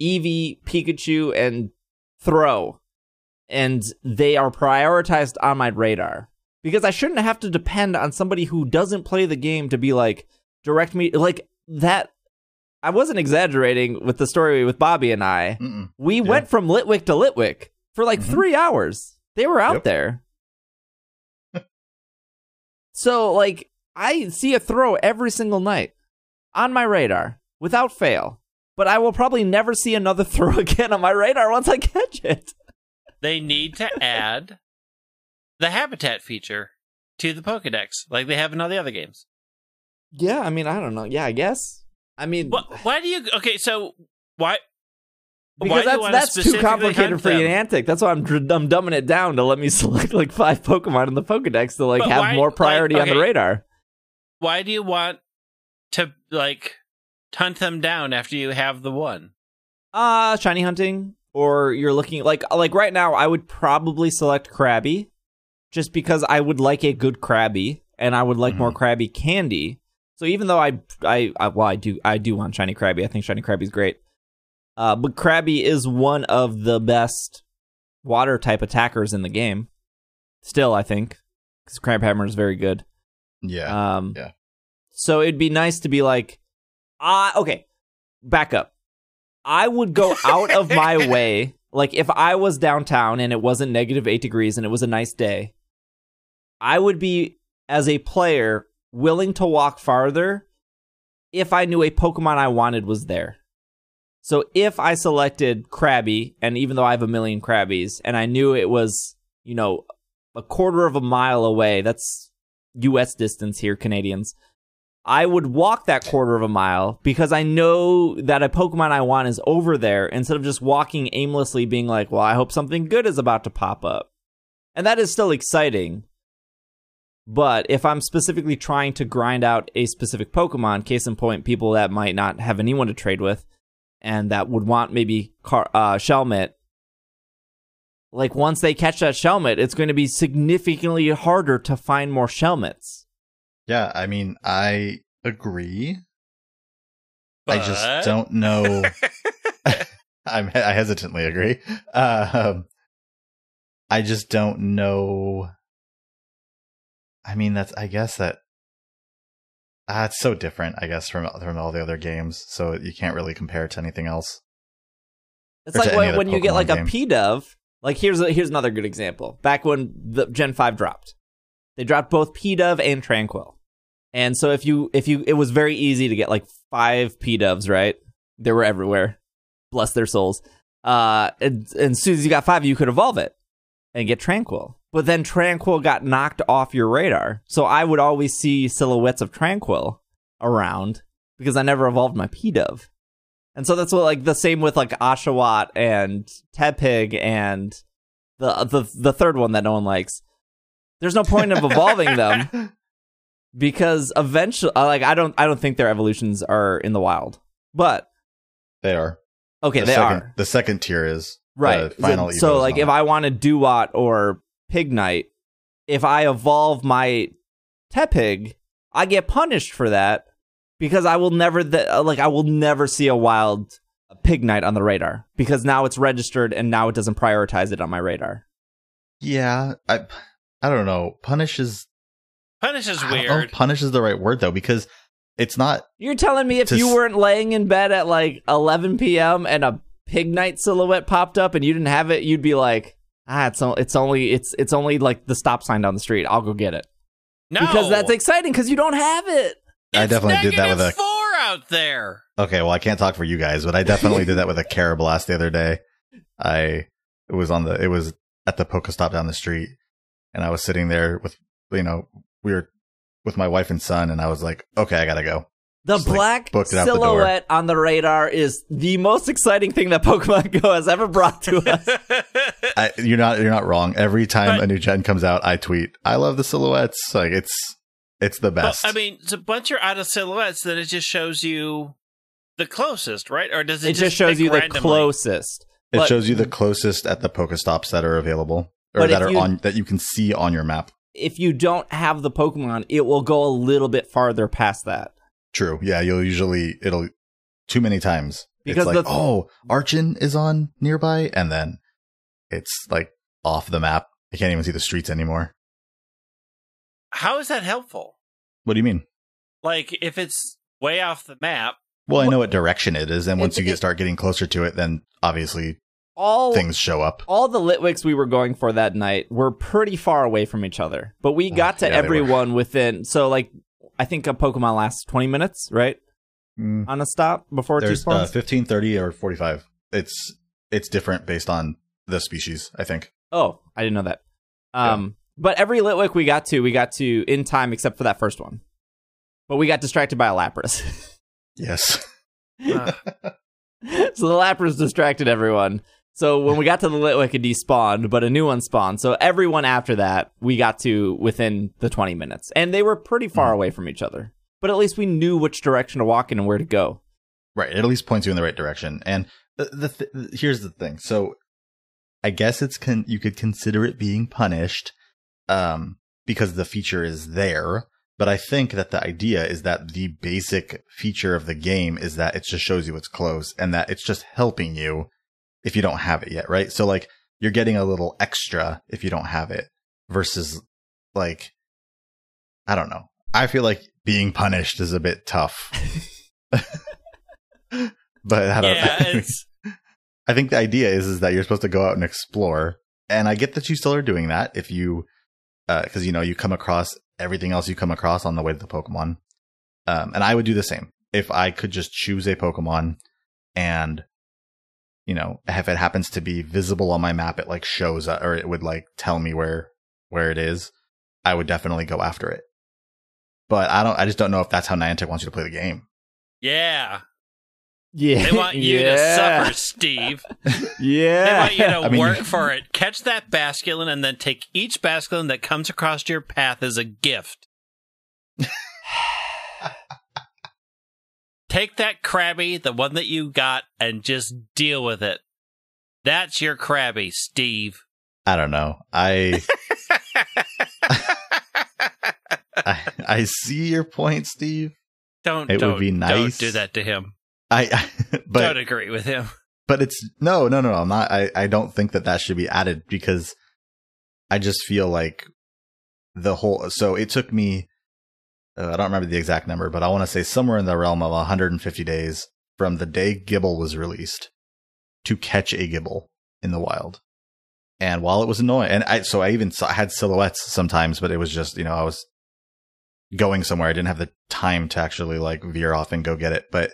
Eevee, Pikachu, and Throh, and they are prioritized on my radar because I shouldn't have to depend on somebody who doesn't play the game to be like direct me like that. I wasn't exaggerating with the story with Bobby and I. Mm-mm. We Yeah. went from Litwick to Litwick for like Mhm. three hours. They were out Yep. there. so, like, I see a Throh every single night on my radar without fail. But I will probably never see another Throh again on my radar once I catch it. They need to add the habitat feature to the Pokedex, like they have in all the other games. Yeah, I mean, I don't know. Yeah, I guess. I mean, What, why do you? Okay, so why? why because you that's that's too complicated for them? Niantic. That's why I'm I'm dumbing it down to let me select like five Pokemon in the Pokedex to like But have why- more like, priority on the radar. Why do you want to like hunt them down after you have the one? Uh shiny hunting or you're looking like like right now I would probably select Krabby just because I would like a good Krabby and I would like more Krabby candy. So even though I, I I well I do I do want shiny Krabby. I think shiny Krabby's great. Uh but Krabby is one of the best water type attackers in the game. Still, I think cuz Crabhammer is very good. Yeah. Um, Yeah. So it'd be nice to be like, ah, okay, back up. I would go out of my way. Like if I was downtown and it wasn't negative eight degrees and it was a nice day, I would be as a player willing to walk farther if I knew a Pokemon I wanted was there. So if I selected Krabby, and even though I have a million Krabbies, and I knew it was, you know, a quarter of a mile away, that's US distance here, Canadians. I would walk that quarter of a mile because I know that a Pokemon I want is over there instead of just walking aimlessly being like, well, I hope something good is about to pop up. And that is still exciting. But if I'm specifically trying to grind out a specific Pokemon, case in point, people that might not have anyone to trade with and that would want maybe Car- uh, Shelmet, like once they catch that Shelmet, it's going to be significantly harder to find more Shelmets. Yeah, I mean, I agree. I just don't know. I'm, I hesitantly agree. Um, I just don't know. I mean, that's. I guess that. Ah, it's so different. I guess from from all the other games, so you can't really compare it to anything else. It's Or like when, when you get like game. a P Dove. Like here's a, here's another good example. Back when the Gen five dropped, they dropped both Pidove and Tranquill, and so if you if you it was very easy to get like five Pidoves. Right, they were everywhere. Bless their souls. Uh, and, and as soon as you got five, you could evolve it and get Tranquill. But then Tranquill got knocked off your radar, so I would always see silhouettes of Tranquill around because I never evolved my Pidove. And so that's what like the same with like Oshawott and Tepig and the the the third one that no one likes. There's no point of evolving them because eventually uh, like I don't I don't think their evolutions are in the wild. But They are. okay, the they second, are. The second tier is Right. The final so, so like if I want to Dewott or Pignite, if I evolve my Tepig, I get punished for that because I will never th- uh, like I will never see a wild Pignite on the radar because now it's registered and now it doesn't prioritize it on my radar. Yeah, I I don't know. Punish is Punish is I don't know if weird. punish is the right word though because it's not. You're telling me if you s- weren't laying in bed at like 11 p.m. and a Pignite silhouette popped up and you didn't have it, you'd be like, ah, it's o- it's only it's it's only like the stop sign down the street. I'll go get it. No, because that's exciting because you don't have it. I It's definitely did that with negative a. four out there. Okay, well, I can't talk for you guys, but I definitely did that with a Karrablast the other day. I it was on the it was at the Pokestop down the street, and I was sitting there with you know we were with my wife and son, and I was like, okay, I gotta go. The Just, black booked it out the silhouette on the radar is the most exciting thing that Pokemon Go has ever brought to us. I, you're not you're not wrong. Every time But- a new gen comes out, I tweet, I love the silhouettes. Like it's it's the But, best. I mean, so once you're out of silhouettes, then it just shows you the closest, right? Or does it, it just shows pick you the randomly? closest. it but- shows you the closest at the Pokestops that are available or that are you- on that you can see on your map. If you don't have the Pokemon, it will go a little bit farther past that. True. Yeah, you'll usually it'll too many times. Because it's like, the- oh, Archen is on nearby, and then it's like off the map. I can't even see the streets anymore. How is that helpful? What do you mean? Like, if it's way off the map, Well, I know what direction it is, and once It- you get start getting closer to it, then obviously All things show up. all the Litwicks we were going for that night were pretty far away from each other, but we got to yeah, everyone within. So like, I think a Pokemon lasts twenty minutes, right, Mm, on a stop before it There's uh, spawns. 15, 30, or 45. It's it's different based on the species, I think. Oh, I didn't know that. Um, but every Litwick we got to, we got to in time except for that first one. But we got distracted by a Lapras. Yes. uh, so the Lapras distracted everyone. So when we got to the Litwick, it despawned, but a new one spawned. So everyone after that, we got to within the 20 minutes. And they were pretty far Mhm. away from each other. But at least we knew which direction to walk in and where to go. Right. It at least points you in the right direction. And the, the th- here's the thing. So I guess it's con- you could consider it being punished um because the feature is there, but I think that the idea is that the basic feature of the game is that it just shows you it's close and that it's just helping you if you don't have it yet, right? So like you're getting a little extra if you don't have it versus like I don't know. I feel like being punished is a bit tough. but I don't. yeah, it's I think the idea is is that you're supposed to go out and explore, and I get that you still are doing that if you, because you know you come across everything else you come across on the way to the Pokemon, um, and I would do the same if I could just choose a Pokemon, and you know if it happens to be visible on my map, it like shows uh, or it would like tell me where where it is. I would definitely go after it, but I don't. I just don't know if that's how Niantic wants you to play the game. yeah. Yeah, They want you yeah. to suffer, Steve. Yeah. They Yeah, want you to I mean- work for it. Catch that basculin and then take each basculin that comes across your path as a gift. take that Krabby, the one that you got, and just deal with it. That's your Krabby, Steve. I don't know. I I, I see your point, Steve. Don't It would don't, be Don't nice. do that to him. I, I don't agree with him. but it's no no no no. I'm not. I I don't think that that should be added because I just feel like the whole. So it took me. Uh, I don't remember the exact number, but I want to say somewhere in the realm of 150 days from the day Gible was released to catch a Gible in the wild. And while it was annoying, and I so I even saw, I had silhouettes sometimes, but it was just you know I was going somewhere. I didn't have the time to actually like veer off and go get it. But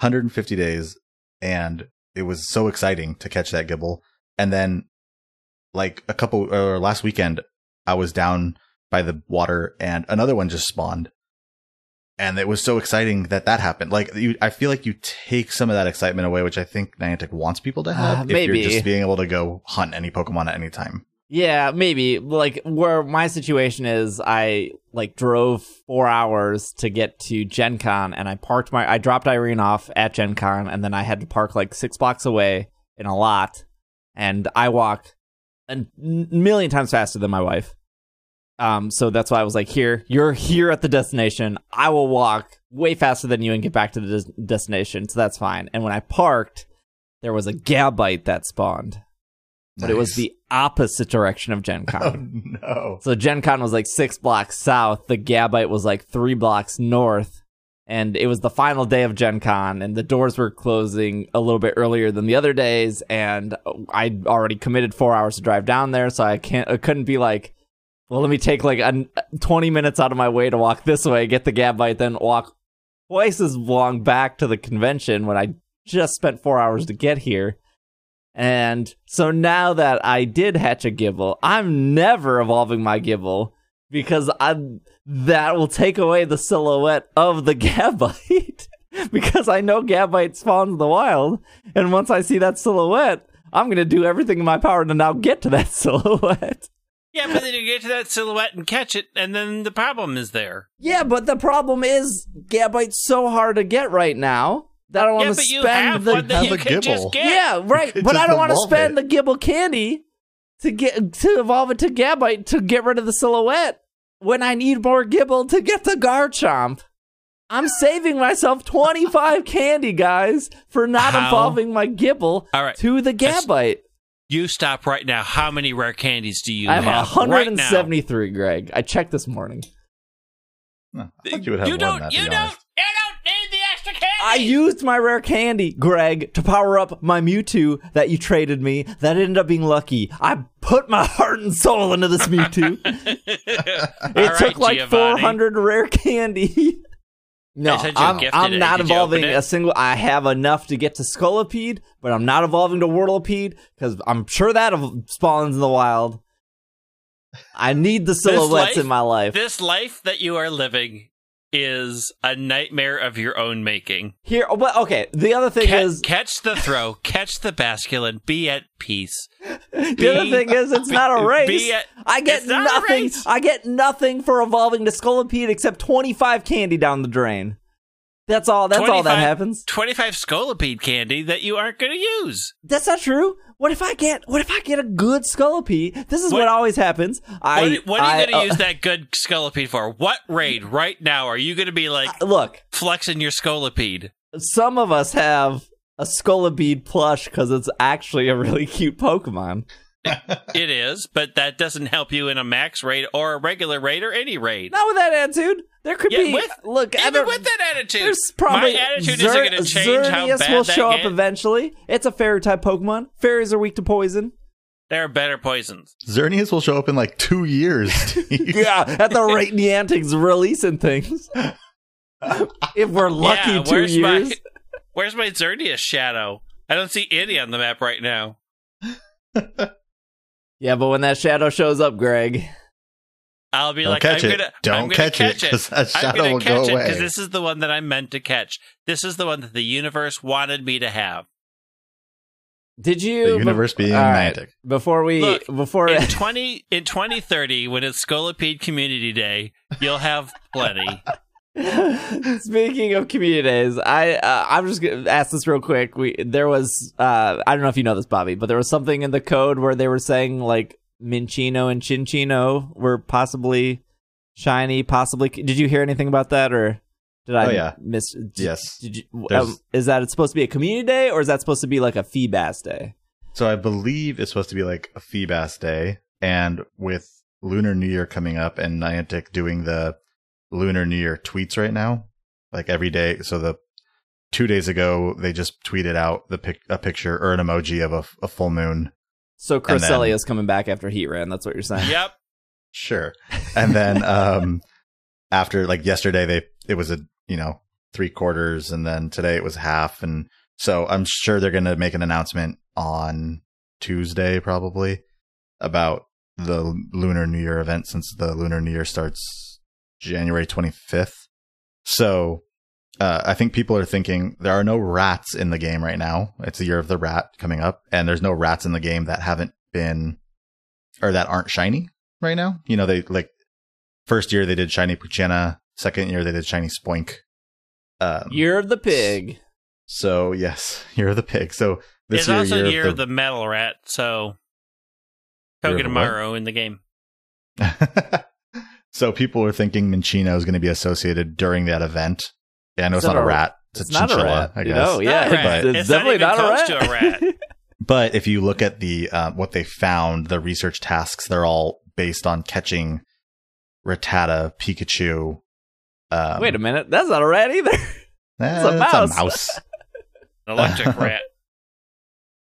150 days, and it was so exciting to catch that Gible. And then, like a couple or last weekend, I was down by the water, and another one just spawned. And it was so exciting that that happened. Like you, I feel like you take some of that excitement away, which I think Niantic wants people to have. Uh, if maybe. you're just being able to go hunt any Pokemon at any time. Yeah, maybe. Like where my situation is, I like drove four hours to get to Gen Con and I parked my I dropped Irene off at Gen Con and then I had to park like six blocks away in a lot. And I walk a million times faster than my wife. Um, so that's why I was like, here, you're here at the destination. I will walk way faster than you and get back to the des- destination. So that's fine. And when I parked, there was a Gabite that spawned but it was the opposite direction of Gen oh Con. no. So Gen Con was like six blocks south. The Gabite was like three blocks north. And it was the final day of Gen Con, and the doors were closing a little bit earlier than the other days. And I'd already committed four hours to drive down there, so I can't, I couldn't be like, well, let me take like a, 20 minutes out of my way to walk this way, get the Gabite, then walk twice as long back to the convention when I just spent four hours to get here. And so now that I did hatch a Gible, I'm never evolving my Gible because I that will take away the silhouette of the Gabite because I know Gabite spawns in the wild, and once I see that silhouette, I'm gonna do everything in my power to now get to that silhouette. Yeah, but then you get to that silhouette and catch it, and then the problem is there. Yeah, but the problem is Gabite's so hard to get right now that I don't Yeah, want to you spend have the one that Have you a can just Gible. get. Yeah, right. But I don't want to spend it. the Gible candy to get to evolve it to Gabite to get rid of the silhouette when I need more Gible to get the Garchomp. I'm saving myself 25 candy, guys, for not How? evolving my Gible All right. to the That's- Gabite. You stop right now. How many rare candies do you I have have right 173, Greg. I checked this morning. No, I thought you would have you more don't. than that, you don't. You don't need the extra candy. I used my rare candy, Greg, to power up my Mewtwo that you traded me. That ended up being lucky. I put my heart and soul into this Mewtwo. It took like 400 rare candy. no, I said you I'm, I'm not evolving a single. I have enough to get to Scolipede, but I'm not evolving to Whirlipede because I'm sure that spawns in the wild. I need the silhouettes life- in my life. This life that you are living is a nightmare of your own making. Here, but okay. The other thing Ca- is, catch the throw, catch the basculin, be at peace. the other thing is, it's not a race. be at- I get nothing. I get nothing for evolving to Scolipede except 25 candy down the drain. That's all. That's all that happens. 25 Scolipede candy that you aren't going to use. That's not true. What if I get? What if I get a good Scolipede? This is what, What- always happens. I what, what are you going to uh, use that good Scolipede for? What raid right now are you going to be like Look, flexing your Scolipede. some of us have a Scolipede plush because it's actually a really cute Pokemon. It is, but that doesn't help you in a max raid or a regular raid or any raid. Not with that attitude. There could Yeah, be. with- look, I Even don't, with that attitude, there's probably my attitude Zer- isn't going to change how bad will that show up gets. eventually. It's a fairy type Pokemon. Fairies are weak to poison. There are better poisons. Xerneas will show up in like two years. Yeah, at the rate Niantic's releasing things. if we're lucky, yeah, two where's years. my where's my Xerneas shadow? I don't see any on the map right now. Yeah, but when that shadow shows up, Greg, I'll be Don't like, catch I'm it. gonna, Don't I'm gonna catch it, catch 'cause that I'm shadow gonna will catch go it away. because this is the one that I'm meant to catch. This is the one that the universe wanted me to have. did you? the universe being All right. Niantic. Before we, Look, before In twenty in 2030, when it's Scolipede Community Day, you'll have plenty. Speaking of community days, I uh, I'm just gonna ask this real quick. We there was uh I don't know if you know this, Bobby, but there was something in the code where they were saying like Minccino and Cinccino were possibly shiny, possibly. Did you hear anything about that, or did I Oh, yeah. miss? Did, Yes. Did you? Um, is that it's supposed to be a community day, or is that supposed to be like a Feebas day? So I believe it's supposed to be like a Feebas day, and with Lunar New Year coming up and Niantic doing the Lunar New Year tweets right now, like every day. So the two days ago they just tweeted out the pic- a picture or an emoji of a, a full moon. So And then- Cresselia is coming back after Heatran. That's what you're saying. Yep. Sure. And then um after like yesterday they it was a you know three quarters and then today it was half and so I'm sure they're gonna make an announcement on Tuesday probably about the Lunar New Year event since the Lunar New Year starts January 25th. So uh, I think people are thinking there are no rats in the game right now. It's the year of the rat coming up, and there's no rats in the game that haven't been or that aren't shiny right now. You know, they like first year they did shiny Poochyena, second year they did shiny Spoink. Um, Year of the pig. so yes, year of the pig. So this it's year, also year, year of of the metal rat, so Year of the what? Togedemaru in the game. the so people are thinking Minccino is going to be associated during that event. Yeah, I know it's, It's not not a a- rat. It's, It's a not a chinchilla, rat. I guess. know, yeah, Not a rat. it's, it's It's not definitely even not a rat. to a rat. But if you look at the uh, what they found, the research tasks, they're all based on catching Rattata, Pikachu. Um, Wait a minute, that's not a rat either. eh, it's a it's mouse. mouse. An electric rat.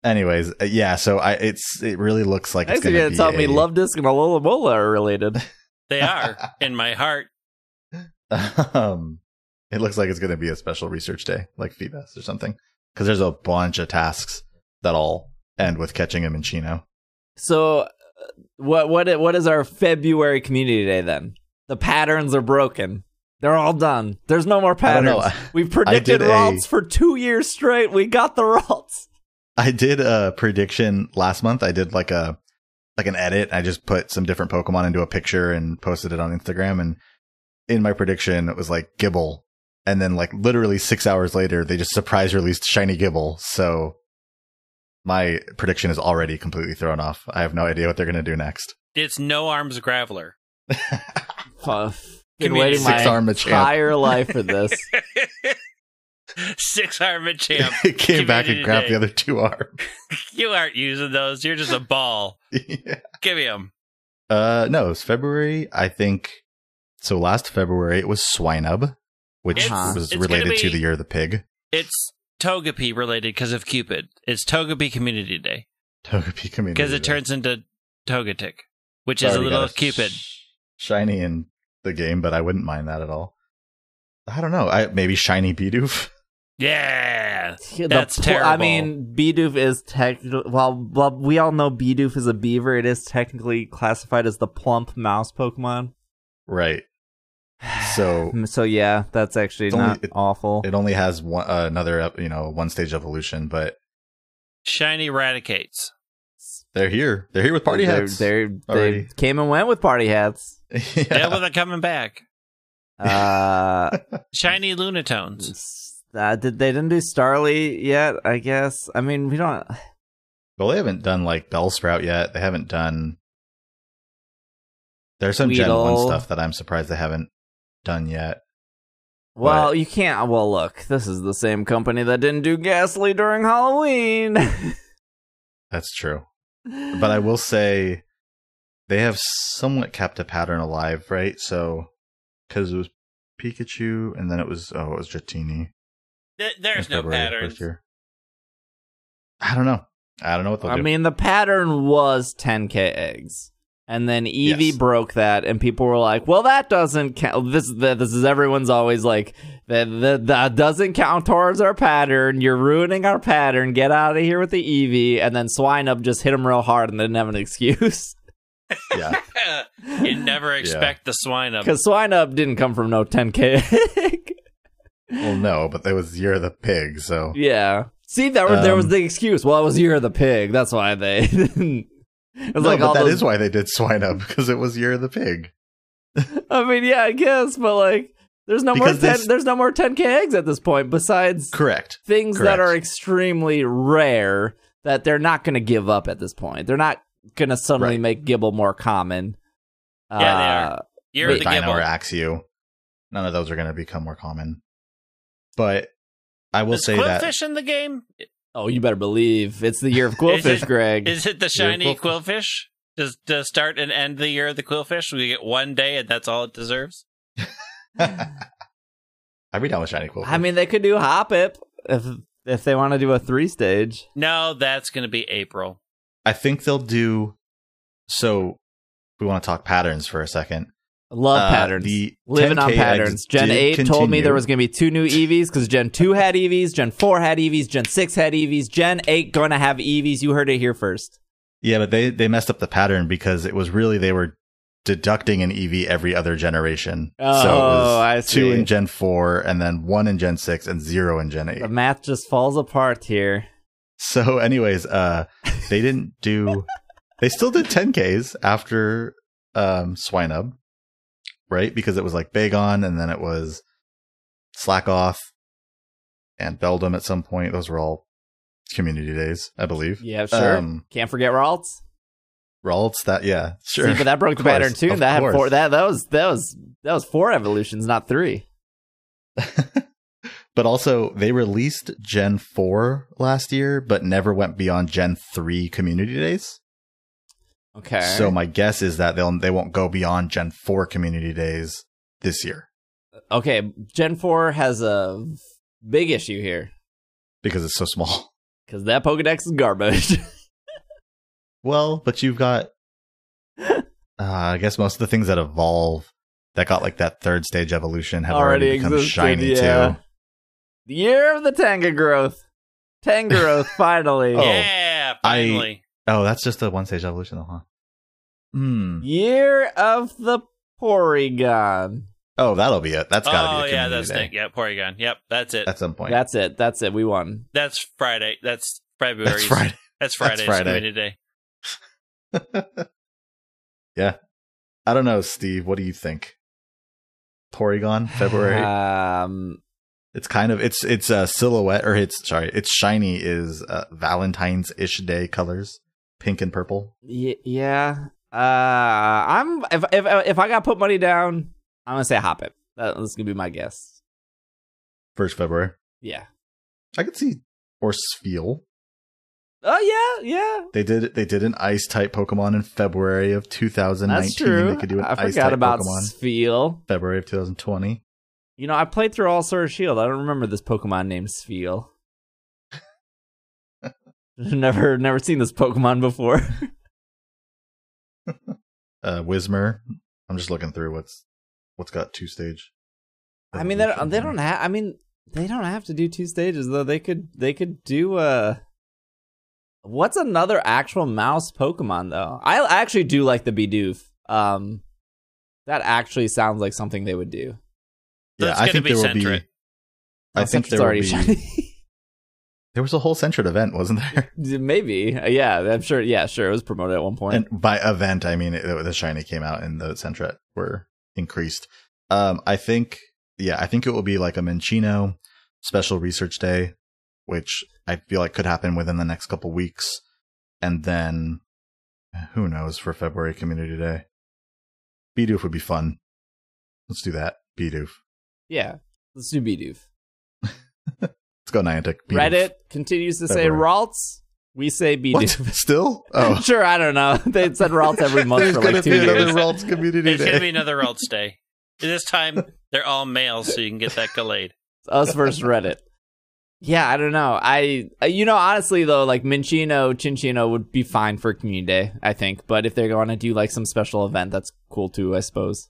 Anyways, uh, yeah. So I, it's it really looks like I it's think going you're to gonna be tell me Luvdisc and Alomomola are related. They are in my heart. um, it looks like it's going to be a special research day, like Feebas or something, because there's a bunch of tasks that all end with catching a Minccino. So, uh, what what what is our February Community Day then? The patterns are broken. They're all done. There's no more patterns. I- We've predicted did a- Ralts for two years straight. We got the Ralts. I did a prediction last month. I did like a like an edit. I just put some different Pokemon into a picture and posted it on Instagram. And in my prediction, it was like Gible. And then like literally six hours later, they just surprise released Shiny Gible. So my prediction is already completely thrown off. I have no idea what they're going to do next. It's no arms graveler. Uh, been Community waiting my Six Arm Machamp. entire life for this. Six armored champ. it came back and grabbed the other two arms. You aren't using those. You're just a ball. yeah. Give me them. Uh, no, it was February. I think so. Last February, it was Swinub, which It's- was it's related gonna the year of the pig. It's Togepi related because of Cupid. It's Togepi Community Day Togepi community because it Day. turns into Togetic, which It's is a little got Cupid. sh- shiny in the game, but I wouldn't mind that at all. I don't know. I maybe shiny Bidoof. Yeah. That's po- I terrible. mean, Bidoof is technically well, well, we all know Bidoof is a beaver. It is technically classified as the plump mouse Pokemon. Right. So So yeah, that's actually It's only- not it- awful. it only has one uh, another you know one stage evolution, but Shiny Raticates. they're here. They're here with party They're- hats. They're, they came and went with party hats. Yeah, yeah. well, they're coming back. Uh, Shiny Lunatones. Uh, did they didn't do Starly yet? I guess. I mean, we don't. Well, they haven't done like Bellsprout yet. They haven't done. There's some Gen One stuff that I'm surprised they haven't done yet. Well, What? you can't. Well, look, this is the same company that didn't do Gastly during Halloween. That's true. but I will say they have somewhat kept a pattern alive, right? So because it was Pikachu, and then it was oh, it was Dratini. Th- There's no pattern. first. I don't know. I don't know what they'll I do. mean, the pattern was 10k eggs, and then Eevee Yes. broke that, and people were like, "Well, that doesn't count." This that this is everyone's always like that. That, that doesn't count towards our pattern. You're ruining our pattern. Get out of here with the Eevee. And then Swinub just hit him real hard and didn't have an excuse yeah, you never expect the Swinub. because Swinub didn't come from no 10k egg. Well, no, but there was Year of the Pig, so yeah. See, that was, there was Um, the excuse. Well, it was Year of the Pig. That's why they. didn't- it was no, like but that those is why they did Swinub because it was Year of the Pig. I mean, yeah, I guess, but like, there's no more Because they 10, s- there's no more 10k eggs at this point. Besides Correct. things that are extremely rare that they're not going to give up at this point. They're not going to suddenly Right. make Gible more common. Yeah, they Uh, are. Year of the Dino or Gible. Axew. None of those are going to become more common. But I will Is say that Qwilfish in the game? Oh, you better believe it's the year of Qwilfish, it- Greg. Is it the shiny Qwilfish. Qwilfish? Does to start and end the year of the Qwilfish? We get one day and that's all it deserves? I'd be down with Shiny Quill. I mean, they could do Hoppip if if they want to do a three stage. No, that's going to be April. I think they'll do. So, we want to talk patterns for a second. Love Uh, patterns. the Living on patterns. Gen did 8 told me there was going to be two new Eevees because Gen 2 had Eevees, Gen 4 had Eevees, Gen 6 had Eevees, Gen 8 going to have Eevees. You heard it here first. Yeah, but they they messed up the pattern because it was really they were deducting an Eevee every other generation. so it Oh, I was two in Gen four, and then one in Gen six, and zero in Gen eight. The math just falls apart here. So, anyways, uh, they didn't do. they still did 10ks after um Swinub, right? Because it was like Bagon, and then it was Slakoth and Beldum at some point. Those were all community days, I believe. Yeah, sure. Um, Can't forget Ralts. Ralts, that yeah, sure. See, but that broke the course, pattern too. That had four. That that was that was that was four evolutions, not three. but also they released Gen 4 last year, but never went beyond Gen 3 community days. Okay. So my guess is that they'll they won't go beyond Gen 4 community days this year okay, Gen four has a big issue here because it's so small. because that Pokedex is garbage. Well, but you've got uh, I guess most of the things that evolve that got like that third stage evolution have already, Already become existed, shiny yeah. too. The year of the Tanga growth. Tangrowth, finally. Oh. yeah, I- finally. Oh, that's just a one stage evolution though, huh? Hmm. Year of the Porygon. Oh, that'll be it. That's got to oh, be a yeah, that's day Nick. Yeah, Porygon. Yep, that's it. at some point. That's it. That's it. We won. That's Friday. That's February. That's Friday. That's Friday's Friday. community day. yeah. I don't know, Steve. What do you think? Porygon, February. Um, it's kind of it's it's a silhouette or it's sorry, it's shiny is uh, Valentine's ish day colors, pink and purple. y- yeah. Uh, I'm if if if I got to put money down, I'm gonna say Hoppip. That- That's gonna be my guess. First February. Yeah. I could see or Spheal. Oh yeah, yeah. They did they did an ice type Pokemon in February of 2019. That's true. They could do an I ice forgot type about Pokemon Spheal. February of 2020. You know, I played through all Sword Shield. I don't remember this Pokemon named Spheal. never, never seen this Pokemon before. Uh Whismur. I'm just looking through what's what's got two stage. I mean, they don't, they don't have. I mean, they don't have to do two stages though. They could, they could do uh What's another actual mouse Pokemon though? I actually do like the Bidoof. Um, that actually sounds like something they would do. So Yeah, it's I think be there will be. I think Sentret's there will already be. There was a whole Sentret event, wasn't there? Maybe, yeah. I'm sure. Yeah, sure. It was promoted at one point. And by event, I mean it, the shiny came out and the Sentret were increased. Um, I think, yeah, I think it will be like a Minccino special research day, which I feel like could happen within the next couple weeks, and then who knows for February Community Day. Bidoof would be fun. Let's do that. Bidoof. yeah, let's do Bidoof. Let's go Niantic. Bidoof. Reddit continues to say Ralts We say be What? Still? Oh. Sure, I don't know. They said Ralts every month There's for going like to two be another years. Ralts Community There's gonna be another Ralts Day. This time they're all males, so you can get that Gallade. Us versus Reddit. Yeah, I don't know. I, uh, you know, honestly though, like Minccino, Cinccino would be fine for Community Day, I think. But if they're going to do like some special event, that's cool too, I suppose.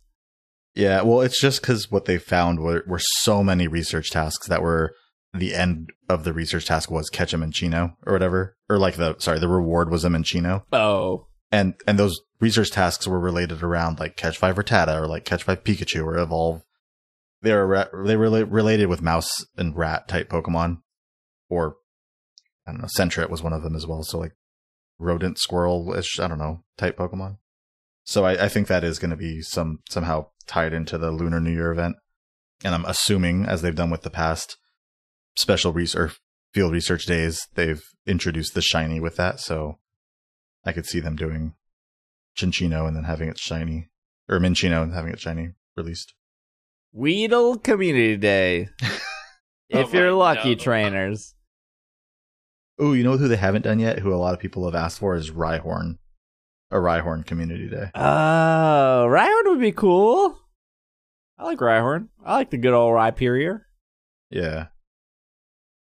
Yeah, well, it's just because what they found were, were so many research tasks that were the end of the research task was catch a Minccino or whatever, or like the sorry, the reward was a Minccino, Oh, and and those research tasks were related around like catch five Rattata or like catch five Pikachu or evolve. They were they were related with mouse and rat type Pokemon, or I don't know, Sentret was one of them as well. So like rodent squirrel ish, I don't know, type Pokemon. So I, I think that is going to be some somehow tied into the Lunar New Year event, and I'm assuming as they've done with the past special research field research days, they've introduced the shiny with that. So I could see them doing Cinccino and then having it shiny, or Minccino and having it shiny released. Weedle Community Day. if Oh you're lucky, God. trainers. Oh, you know who they haven't done yet? Who a lot of people have asked for is Rhyhorn, a Rhyhorn Community Day. Oh, Rhyhorn would be cool. I like Rhyhorn. I like the good old Rhyperior. Yeah.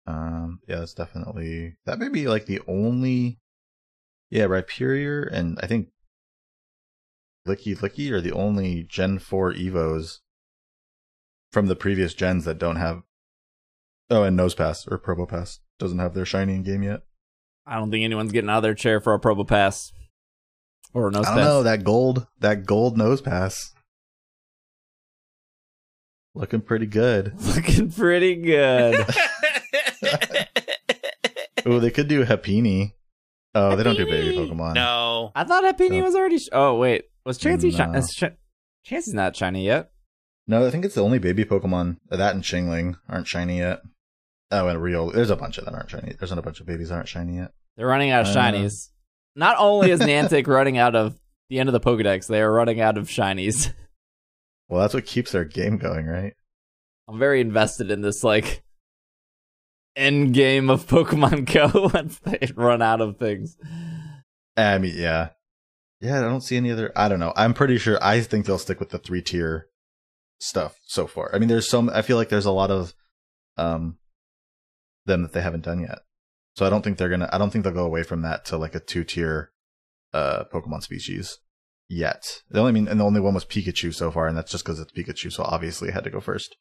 Um. Yeah, that's definitely that. May be like the only. Yeah, Rhyperior and I think Lickilicky are the only Gen Four Evos from the previous gens that don't have. Oh, and Nosepass or Probopass doesn't have their shiny in game yet. I don't think anyone's getting out of their chair for a Probopass. Or a nose I don't know that gold, that gold Nosepass, looking pretty good. Looking pretty good. Oh, they could do Happiny. Oh, they don't do baby Pokemon. no. I thought Happiny No. was already. Sh- oh wait, was Chansey? Shi- No. uh, Sh- Chansey's not shiny yet. No, I think it's the only baby Pokemon. That and Chingling aren't shiny yet. Oh, and Real. There's a bunch of them aren't shiny. There's not a bunch of babies that aren't shiny yet. They're running out of Uh. shinies. Not only is Niantic running out of the end of the Pokedex, they are running out of shinies. Well, that's what keeps their game going, right? I'm very invested in this like end game of Pokemon Go once they run out of things. I mean, yeah, yeah. I don't see any other. I don't know. I'm pretty sure. I think they'll stick with the three tier stuff so far. I mean, there's some. I feel like there's a lot of um them that they haven't done yet. So I don't think they're gonna. I don't think they'll go away from that to like a two tier uh Pokemon species yet. The only I mean, and the only one was Pikachu so far, and that's just because it's Pikachu. So obviously, it had to go first.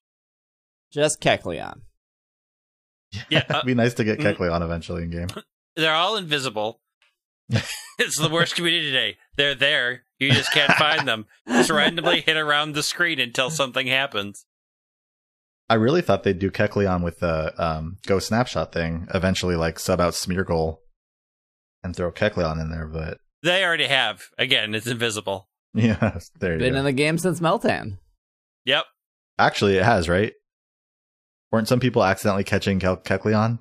Just Kecleon. Yeah, uh, It'd be nice to get mm. on eventually in game. They're all invisible. it's the worst community today. They're there. You just can't find them. Just randomly hit around the screen until something happens. I really thought they'd do Kecleon with the um, Go Snapshot thing, eventually like sub out Smeargle and throw Kecleon in there, but They already have. Again, it's invisible. yeah, there you Been go. in the game since Meltan. Yep. Actually, it has, right? Weren't some people accidentally catching Ke- Kecleon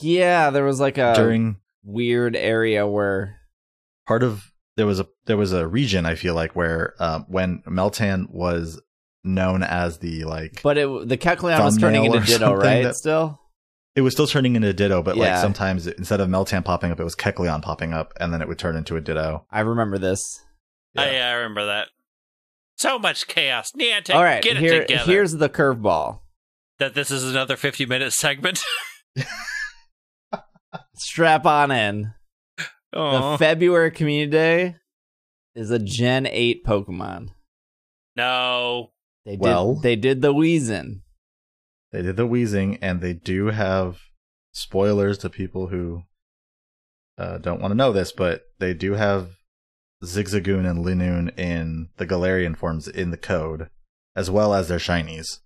Yeah, there was like a during weird area where part of there was a there was a region I feel like where um, when Meltan was known as the like but it the Kecleon was turning into Ditto, right? that- Still? it was still turning into Ditto, but like sometimes it, instead of Meltan popping up, it was Kecleon popping up, and then it would turn into a Ditto. I remember this. oh yeah I remember that. So much chaos. Niantic, All right, get it here, together. here's the curveball. That this is another 50 minute segment. Strap on in. oh, The February Community Day is a Gen 8 Pokemon. no. They did Well- they did the Weezin. They did the Weezing, and they do have spoilers to people who uh, don't want to know this, but they do have Zigzagoon and Linoone in the Galarian forms in the code, as well as their shinies.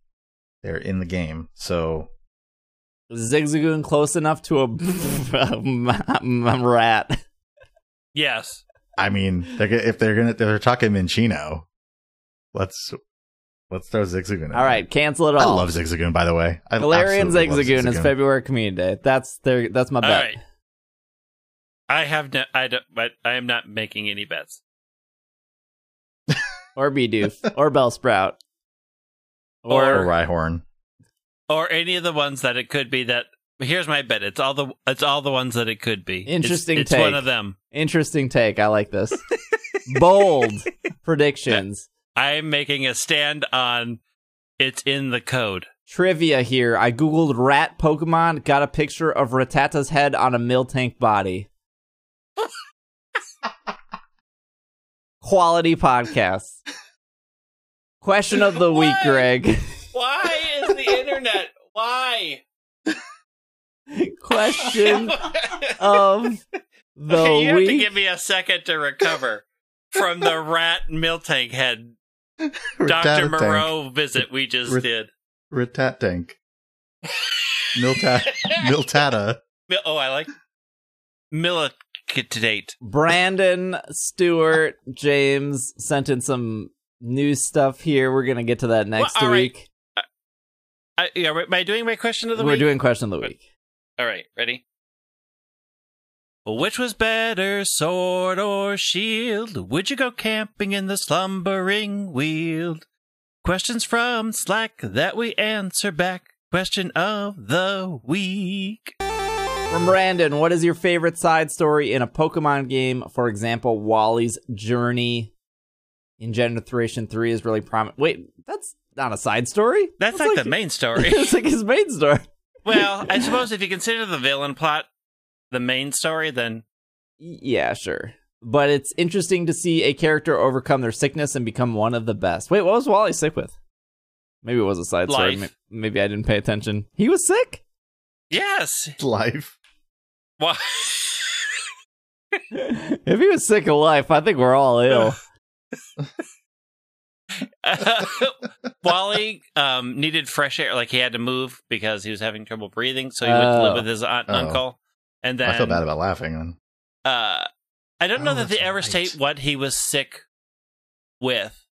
They're in the game, so Is Zigzagoon close enough to a, rat? Yes. I mean, they're, if they're gonna they're talking Minccino, let's let's throw Zigzagoon. In All right, cancel it there. I all. love Zigzagoon, by the way. I Galarian absolutely love Zigzagoon is February Community Day. That's their that's my bet. right. I have no, I don't, but I am not making any bets. Or Bidoof. or Bellsprout. Or Or, Rhyhorn. Or any of the ones that it could be that Here's my bet. It's all the it's all the ones that it could be. Interesting It's, take. one of them. Interesting take. I like this. Bold predictions. I'm making a stand on. It's in the code. Trivia here. I googled rat Pokemon, got a picture of Rattata's head on a Miltank body. Quality podcast. Question of the week, Greg. Why is the internet? Why? Question of the okay, you have to give me a second to recover from the rat Miltank head Dr. Moreau visit we just Rat- did. Ratat tank. Miltat Miltata. Mil- Oh, I like militate. Brandon Stewart James sent in some news stuff here. We're gonna get to that next Well, all right. week. I, yeah, am I doing my question of the week. We're doing question of the week. All right, ready? Which was better, sword or shield? Would you go camping in the slumbering weald? Questions from Slack that we answer back. Question of the week. From Brandon, what is your favorite side story in a Pokemon game? For example, Wally's journey in Generation 3 is really prominent. Wait, that's not a side story? That's, like, the main story. it's like his main story. well, I suppose if you consider the villain plot the main story, then Yeah, sure. But it's interesting to see a character overcome their sickness and become one of the best. Wait, what was Wally sick with? Maybe it was a side story. Life. May- Maybe I didn't pay attention. He was sick? yes. Life. Well, if he was sick of life, I think we're all ill. Wally um, needed fresh air, like he had to move because he was having trouble breathing, so he went to live with his aunt and Oh. uncle. And then I feel bad about laughing. Then. uh, I don't know Oh, that they ever right. state what he was sick with.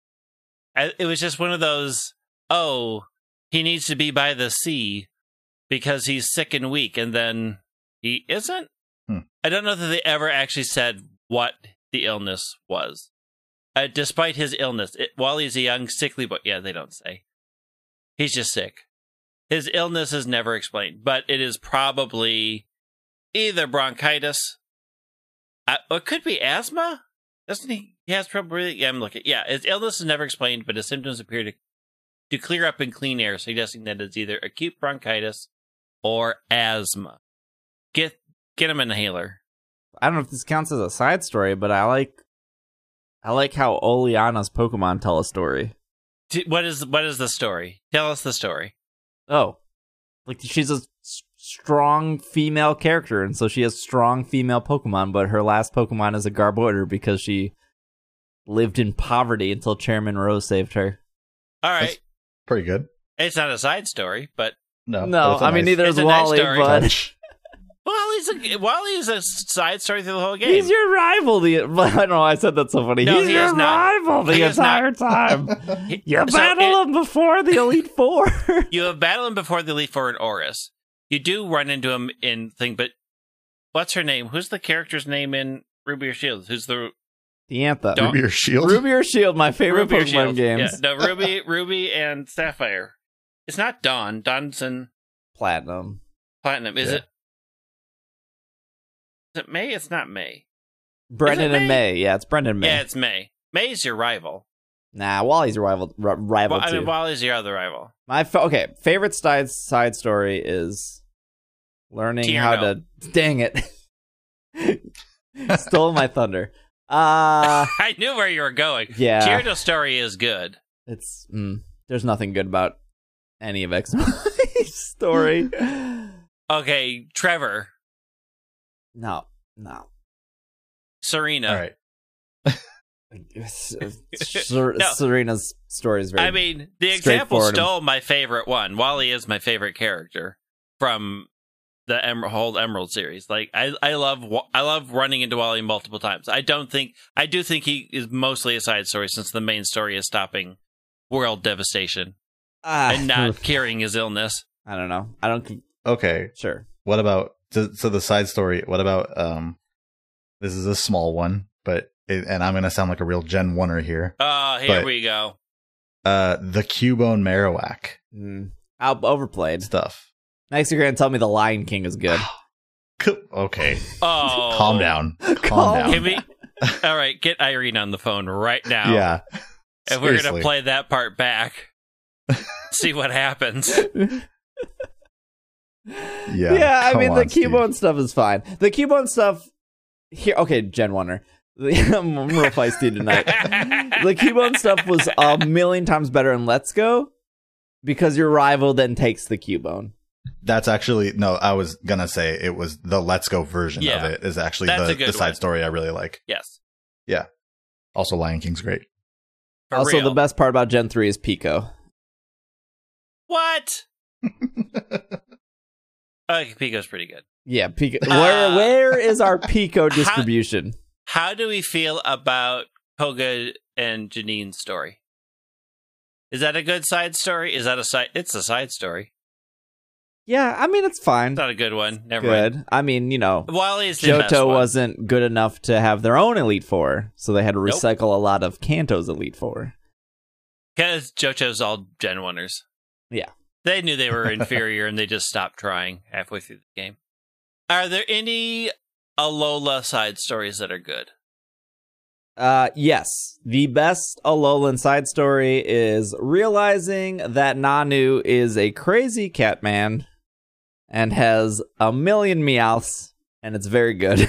I, it was just one of those. Oh, he needs to be by the sea because he's sick and weak, and then he isn't. Hmm. I don't know that they ever actually said what the illness was. Uh, despite his illness, it, while he's a young, sickly boy, yeah, they don't say. He's just sick. His illness is never explained, but it is probably either bronchitis. Uh, it could be asthma. Doesn't he? He has breathing. Yeah, I'm looking. Yeah, his illness is never explained, but his symptoms appear to to clear up in clean air, suggesting that it's either acute bronchitis or asthma. Get get him an inhaler. I don't know if this counts as a side story, but I like I like how Oleana's Pokemon tell a story. T- What is what is the story? Tell us the story. Oh. Like she's a s- strong female character and so she has strong female Pokemon, but her last Pokemon is a Garbodor because she lived in poverty until Chairman Rose saved her. All right, That's- Pretty good. it's not a side story, but No, no, but it's a I mean nice neither It's is a nice Wally, story. but touch. he's a Wally's a side story through the whole game. he's your rival. The I don't know. I said that so funny. No, he's he your is not. rival the He not. entire time. You so battle it- him before the Elite Four. you have battled him before the Elite Four in ORAS. You do run into him in thing, but what's her name? Who's the character's name in Ruby or Shield? Who's the Diantha. Don't- Ruby or Shield. Ruby or Shield, my favorite Ruby Pokemon Shield? games. Yeah, no, Ruby, Ruby, and Sapphire. It's not Dawn. Dawn's in Platinum. Platinum. Is Yeah. it? It May? It's not May. Brendan and May? May. Yeah, it's Brendan and May. Yeah, it's May. May's your rival. Nah, Wally's your rival. R- rival Well, I mean, Wally's your other rival. My fa- okay favorite side side story is learning how to. Dang it! Stole my thunder. Uh I knew where you were going. yeah. Gyarados story is good. It's mm, there's nothing good about any of X story. Okay, Trevor, No, no. Serena. All right. Ser- No. Serena's story is very. I mean, the example straightforward. stole my favorite one. Wally is my favorite character from the whole Emerald series. Like I, I love, I love running into Wally multiple times. I don't think, I do think he is mostly a side story since the main story is stopping world devastation Ah, and not curing his illness. I don't know. I don't. Okay. Sure. What about so, so the side story? What about um? This is a small one, but it, and I'm gonna sound like a real Gen Oneer here. Oh, here But- we go. Uh, the Cubone Marowak Mm, out overplayed. stuff. Next, you're gonna tell me the Lion King is good. Okay, Oh, calm down. Calm, Calm down. Can we? All right, get Irene on the phone right now. Yeah. and we're gonna play that part back. See what happens. Yeah. Yeah, I mean the on, Steve. Cubone stuff is fine. The Cubone stuff here. Okay, Gen Oneer. I'm real feisty tonight. the Cubone stuff was a million times better in Let's Go because your rival then takes the Cubone. That's actually no. I was gonna say it was the Let's Go version Yeah. of it is actually That's the, the side one. story I really like. Yes. Yeah. Also, Lion King's great. For also, real. the best part about Gen Three is Pico. What? Okay, Pico's pretty good. Yeah, Pico. Uh, where where is our Pico distribution? How do we feel about Koga and Janine's story? Is that a good side story? Is that a side? It's a side story. Yeah, I mean it's fine. It's not a good one. Never mind. Good. I mean, you know, Wally is the Johto wasn't good enough to have their own Elite Four, so they had to Nope. recycle a lot of Kanto's Elite Four. because JoJo's all Gen Oneers. Yeah. They knew they were inferior and they just stopped trying halfway through the game. Are there any Alola side stories that are good? Uh, yes. The best Alolan side story is realizing that Nanu is a crazy cat man and has a million meows, and it's very good.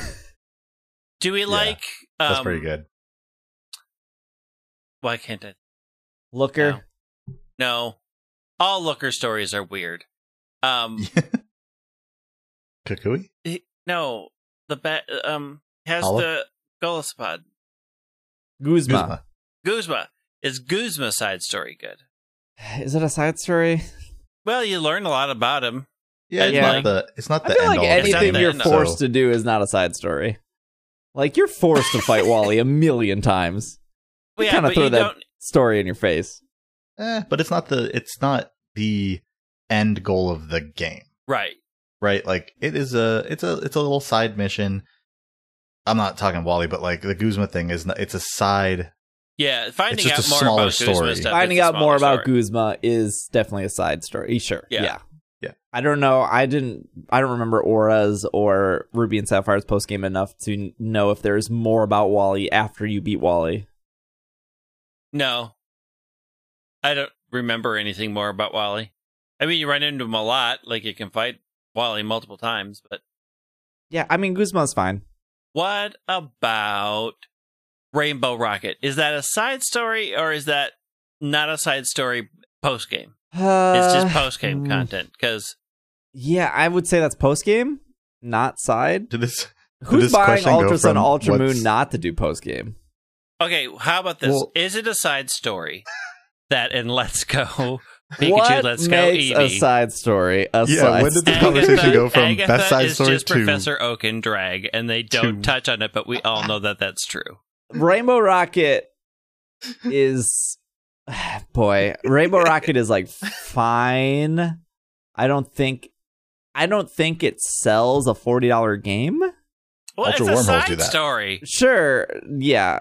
Do we like? Um, That's pretty good. Why can't I? Looker. No, all Looker stories are weird. Um, Kukui? he- no, the bat um has Olive? the Golisopod. Guzma. Guzma is Guzma side story good? Is it a side story? Well, you learn a lot about him. Yeah, it's Yeah. not the it's not I the feel end like all. Anything you're end all. forced to do is not a side story. Like you're forced to fight Wally a million times. Well, yeah, kinda throw that- Story in your face. Eh, but it's not the it's not the end goal of the game, Right. right? Like it is a it's a it's a little side mission. I'm not talking Wally, but like the Guzma thing is not, it's a side. Yeah, finding out a more smaller about story. Guzma stuff. Finding is out more smaller about story. Guzma is definitely a side story. Sure. Yeah. Yeah. Yeah. I don't know. I didn't. I don't remember ORAS's or Ruby and Sapphire's post game enough to n- know if there's more about Wally after you beat Wally. No, I don't remember anything more about Wally. I mean, you run into him a lot. Like you can fight Wally multiple times, but Yeah. I mean, Guzma's fine. what about Rainbow Rocket? Is that a side story or is that not a side story post game? It's just post game mm, content because Yeah, I would say that's post game, not side. Did this? Who's this buying question go Ultra Sun, Ultra what's- Moon not to do post game? okay, how about this? Well- is it a side story that in Let's Go Pikachu what Let's Go makes a side story a Yeah, side when did the story? conversation go from Agatha best side is story just to- Professor Oak and drag, and they don't to- touch on it, but we all know that that's true. Rainbow Rocket is boy, Rainbow Rocket is like fine. I don't think I don't think it sells a $40 game. Well, Ultra it's a wormholes side story. Sure, yeah.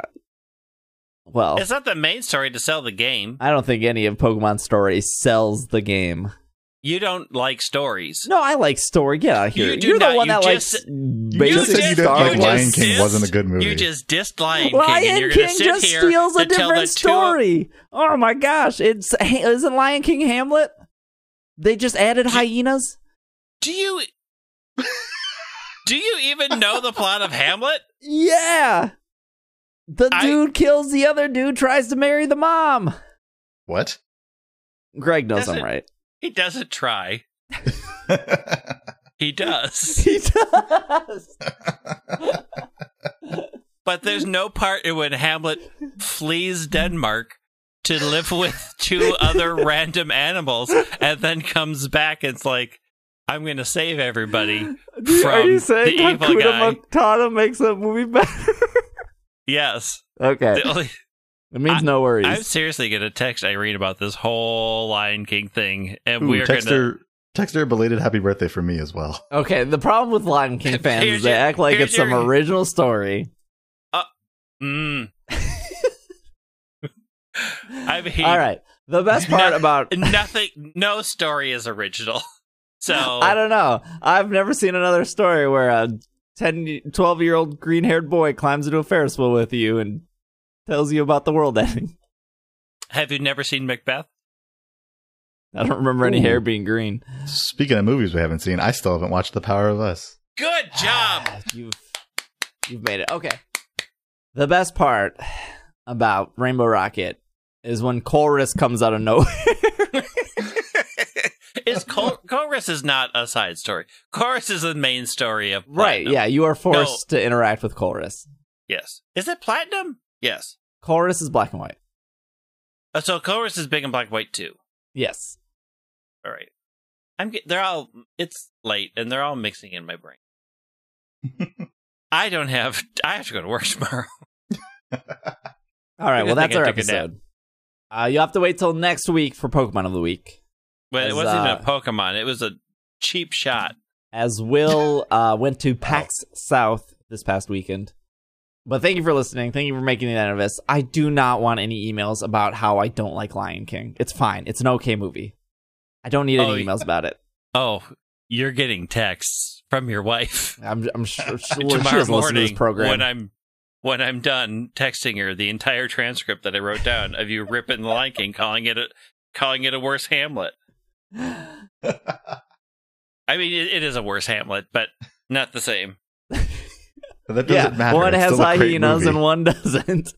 Well, It's not the main story to sell the game. I don't think any of Pokemon Story sells the game. You don't like stories. No, I like story. Get out of here. You do You're not. the one You that just- likes You just said you didn't Star like Wars. Lion King dissed- wasn't a good movie. You just dissed Lion King, Lion and you're King sit just here steals a to tell the different two of- story. Oh my gosh! It's isn't Lion King Hamlet? They just added Do- hyenas. Do you do you even know the plot of Hamlet? Yeah, the I- dude kills the other dude, tries to marry the mom. what? Greg knows Doesn't- I'm right. He doesn't try. He does. He does. But there's no part in when Hamlet flees Denmark to live with two other random animals and then comes back and it's like, I'm going to save everybody. Are you saying the evil Hakuna guy. Matata makes that movie better? Yes. okay, only, it means no worries. I'm seriously going to text Irene about this whole Lion King thing, and Ooh, we're going to her, text her a belated happy birthday for me as well. Okay, the problem with Lion King fans is they your- act like here's it's some original story. Mm. I mean, All right. The best part No- about nothing, no story is original. So I don't know. I've never seen another story where a 10, 12 year old green haired boy climbs into a Ferris wheel with you and tells you about the world ending. have you never seen Macbeth? I don't remember any Ooh. hair being green. Speaking of movies we haven't seen, I still haven't watched The Power of Us. Good ah, job. You've you've made it. Okay. The best part about Rainbow Rocket is when Chorus comes out of nowhere. Col- Chorus is not a side story. Chorus is the main story of right, yeah, you are forced to interact with Chorus. Yes. Is it Platinum? Yes. Chorus is black and white. Uh, so Chorus is big and black and white too. Yes. All right. I'm. Get, they're all. It's late and they're all mixing in my brain. I don't have. I have to go to work tomorrow. All right, well that's our I took a nap. episode. Uh, you have to wait till next week for Pokemon of the Week. But As, it wasn't uh, even a Pokemon. It was a cheap shot. as Will uh, went to PAX South this past weekend. But thank you for listening. Thank you for making the end of this. I do not want any emails about how I don't like Lion King. It's fine. It's an okay movie. I don't need any Oh, emails about it. Oh, you're getting texts from your wife I'm, I'm sure, she tomorrow to morning this program. when I'm when I'm done texting her the entire transcript that I wrote down of you ripping the Lion King, calling it a calling it a worse Hamlet. I mean, it, it is a worse Hamlet, but not the same. That doesn't yeah, matter. one It's has still a great hyenas and one doesn't.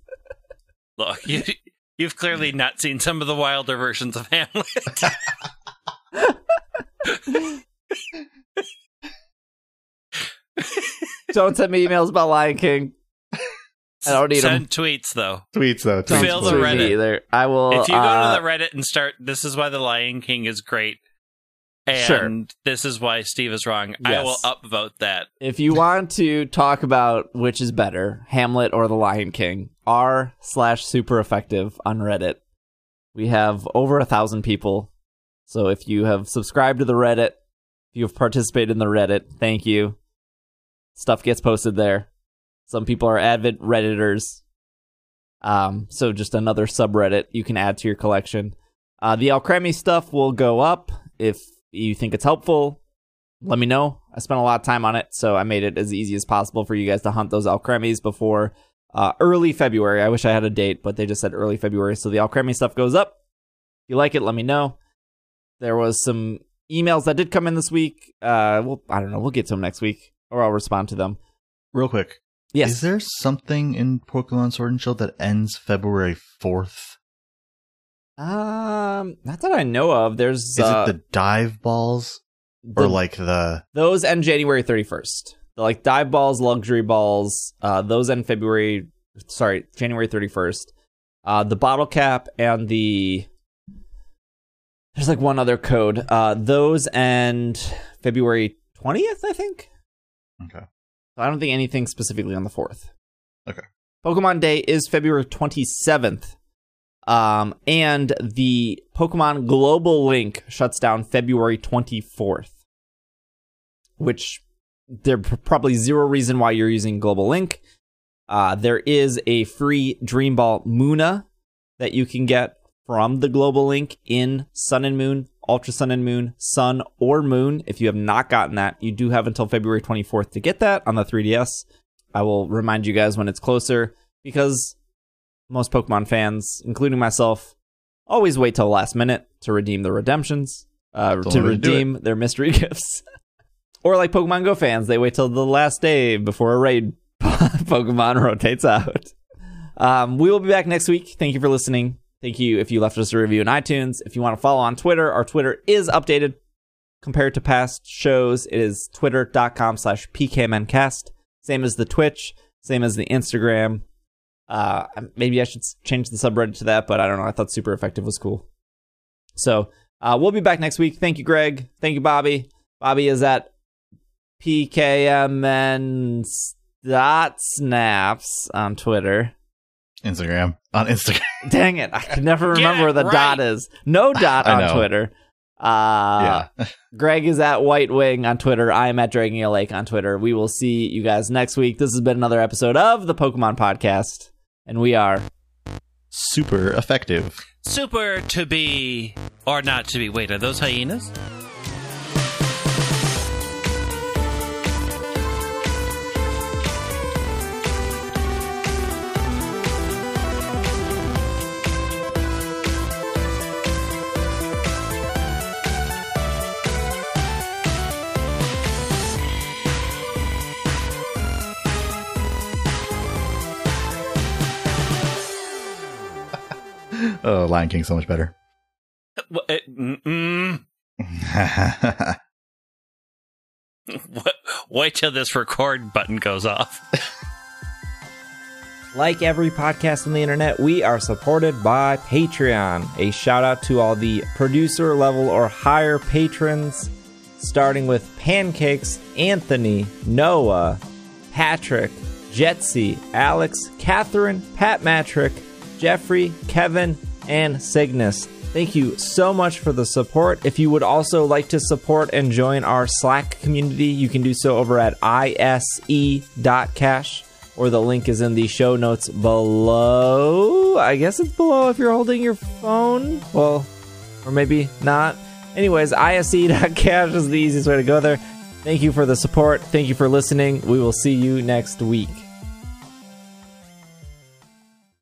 Look, you you've clearly not seen some of the wilder versions of Hamlet. don't send me emails about Lion King. I don't need them. Send tweets though. tweets though. Tweets, Fill the please. tweet me Reddit. either. I will. if you go uh, to the Reddit and start, this is why the Lion King is great, and Sure. this is why Steve is wrong. I will upvote that. If you want to talk about which is better, Hamlet or The Lion King, r slash super effective on Reddit. We have over a thousand people. So if you have subscribed to the Reddit, if you have participated in the Reddit, thank you. Stuff gets posted there. Some people are avid Redditors. Um, so just another subreddit you can add to your collection. Uh, the Alcremie stuff will go up if you think it's helpful let me know. I spent a lot of time on it, so I made it as easy as possible for you guys to hunt those Alcremies before uh, early February. I wish I had a date, but they just said early February, so the Alcremie stuff goes up. If you like it, let me know. There was some emails that did come in this week. Uh, well, I don't know. We'll get to them next week, or I'll respond to them. Real quick. Yes. Is there something in Pokemon Sword and Shield that ends February 4th? um, not that I know of. There's Is uh, it the dive balls? the- Or like the. those end January 31st. The, like dive balls, luxury balls, uh, those end February, sorry, January 31st. Uh, the bottle cap and the there's like one other code. Uh, those end February 20th, I think. Okay. I don't think anything specifically on the 4th. Okay. Pokemon Day is February 27th. Um, and the Pokemon Global Link shuts down February 24th. Which there's probably zero reason why you're using Global Link. Uh, there is a free Dream Ball Munna that you can get from the Global Link in Sun and Moon, Ultra Sun and Moon, Sun or Moon. If you have not gotten that, you do have until February 24th to get that on the 3DS. I will remind you guys when it's closer because most Pokemon fans, including myself, always wait till the last minute to redeem the redemptions, uh, to only way to do redeem their mystery gifts. or like Pokemon Go fans, they wait till the last day before a raid Pokemon rotates out. Um, we will be back next week. Thank you for listening. Thank you if you left us a review in iTunes. If you want to follow on Twitter, our Twitter is updated compared to past shows. It is twitter.com slash pkmncast. Same as the Twitch, same as the Instagram. Uh, maybe I should change the subreddit to that, but I don't know. I thought super effective was cool. So uh, we'll be back next week. Thank you, Greg. Thank you, Bobby. Bobby is at PKMN dot snaps on Twitter. Instagram. On Instagram. Dang it. I can never remember it where the right. dot is. No dot on. Twitter. Uh, yeah. Greg is at White Wing on Twitter. I am at Dragging a Lake on Twitter. We will see you guys next week. This has been another episode of the Pokemon Podcast, and we are Super effective. Super to be or not to be. Wait, are those hyenas? Oh, Lion King's so much better. Wha- eh, mm-mm. Wha- Wait till this record button goes off. Like every podcast on the internet, we are supported by Patreon. A shout out to all the producer level or higher patrons, starting with Pancakes, Anthony, Noah, Patrick, Jetsy, Alex, Catherine, Pat Matrick, Jeffrey, Kevin, and Cygnus. Thank you so much for the support. If you would also like to support and join our Slack community, you can do so over at ise.cash or the link is in the show notes below. I guess it's below if you're holding your phone. Well, or maybe not. Anyways, ise.cash is the easiest way to go there. Thank you for the support. Thank you for listening. We will see you next week.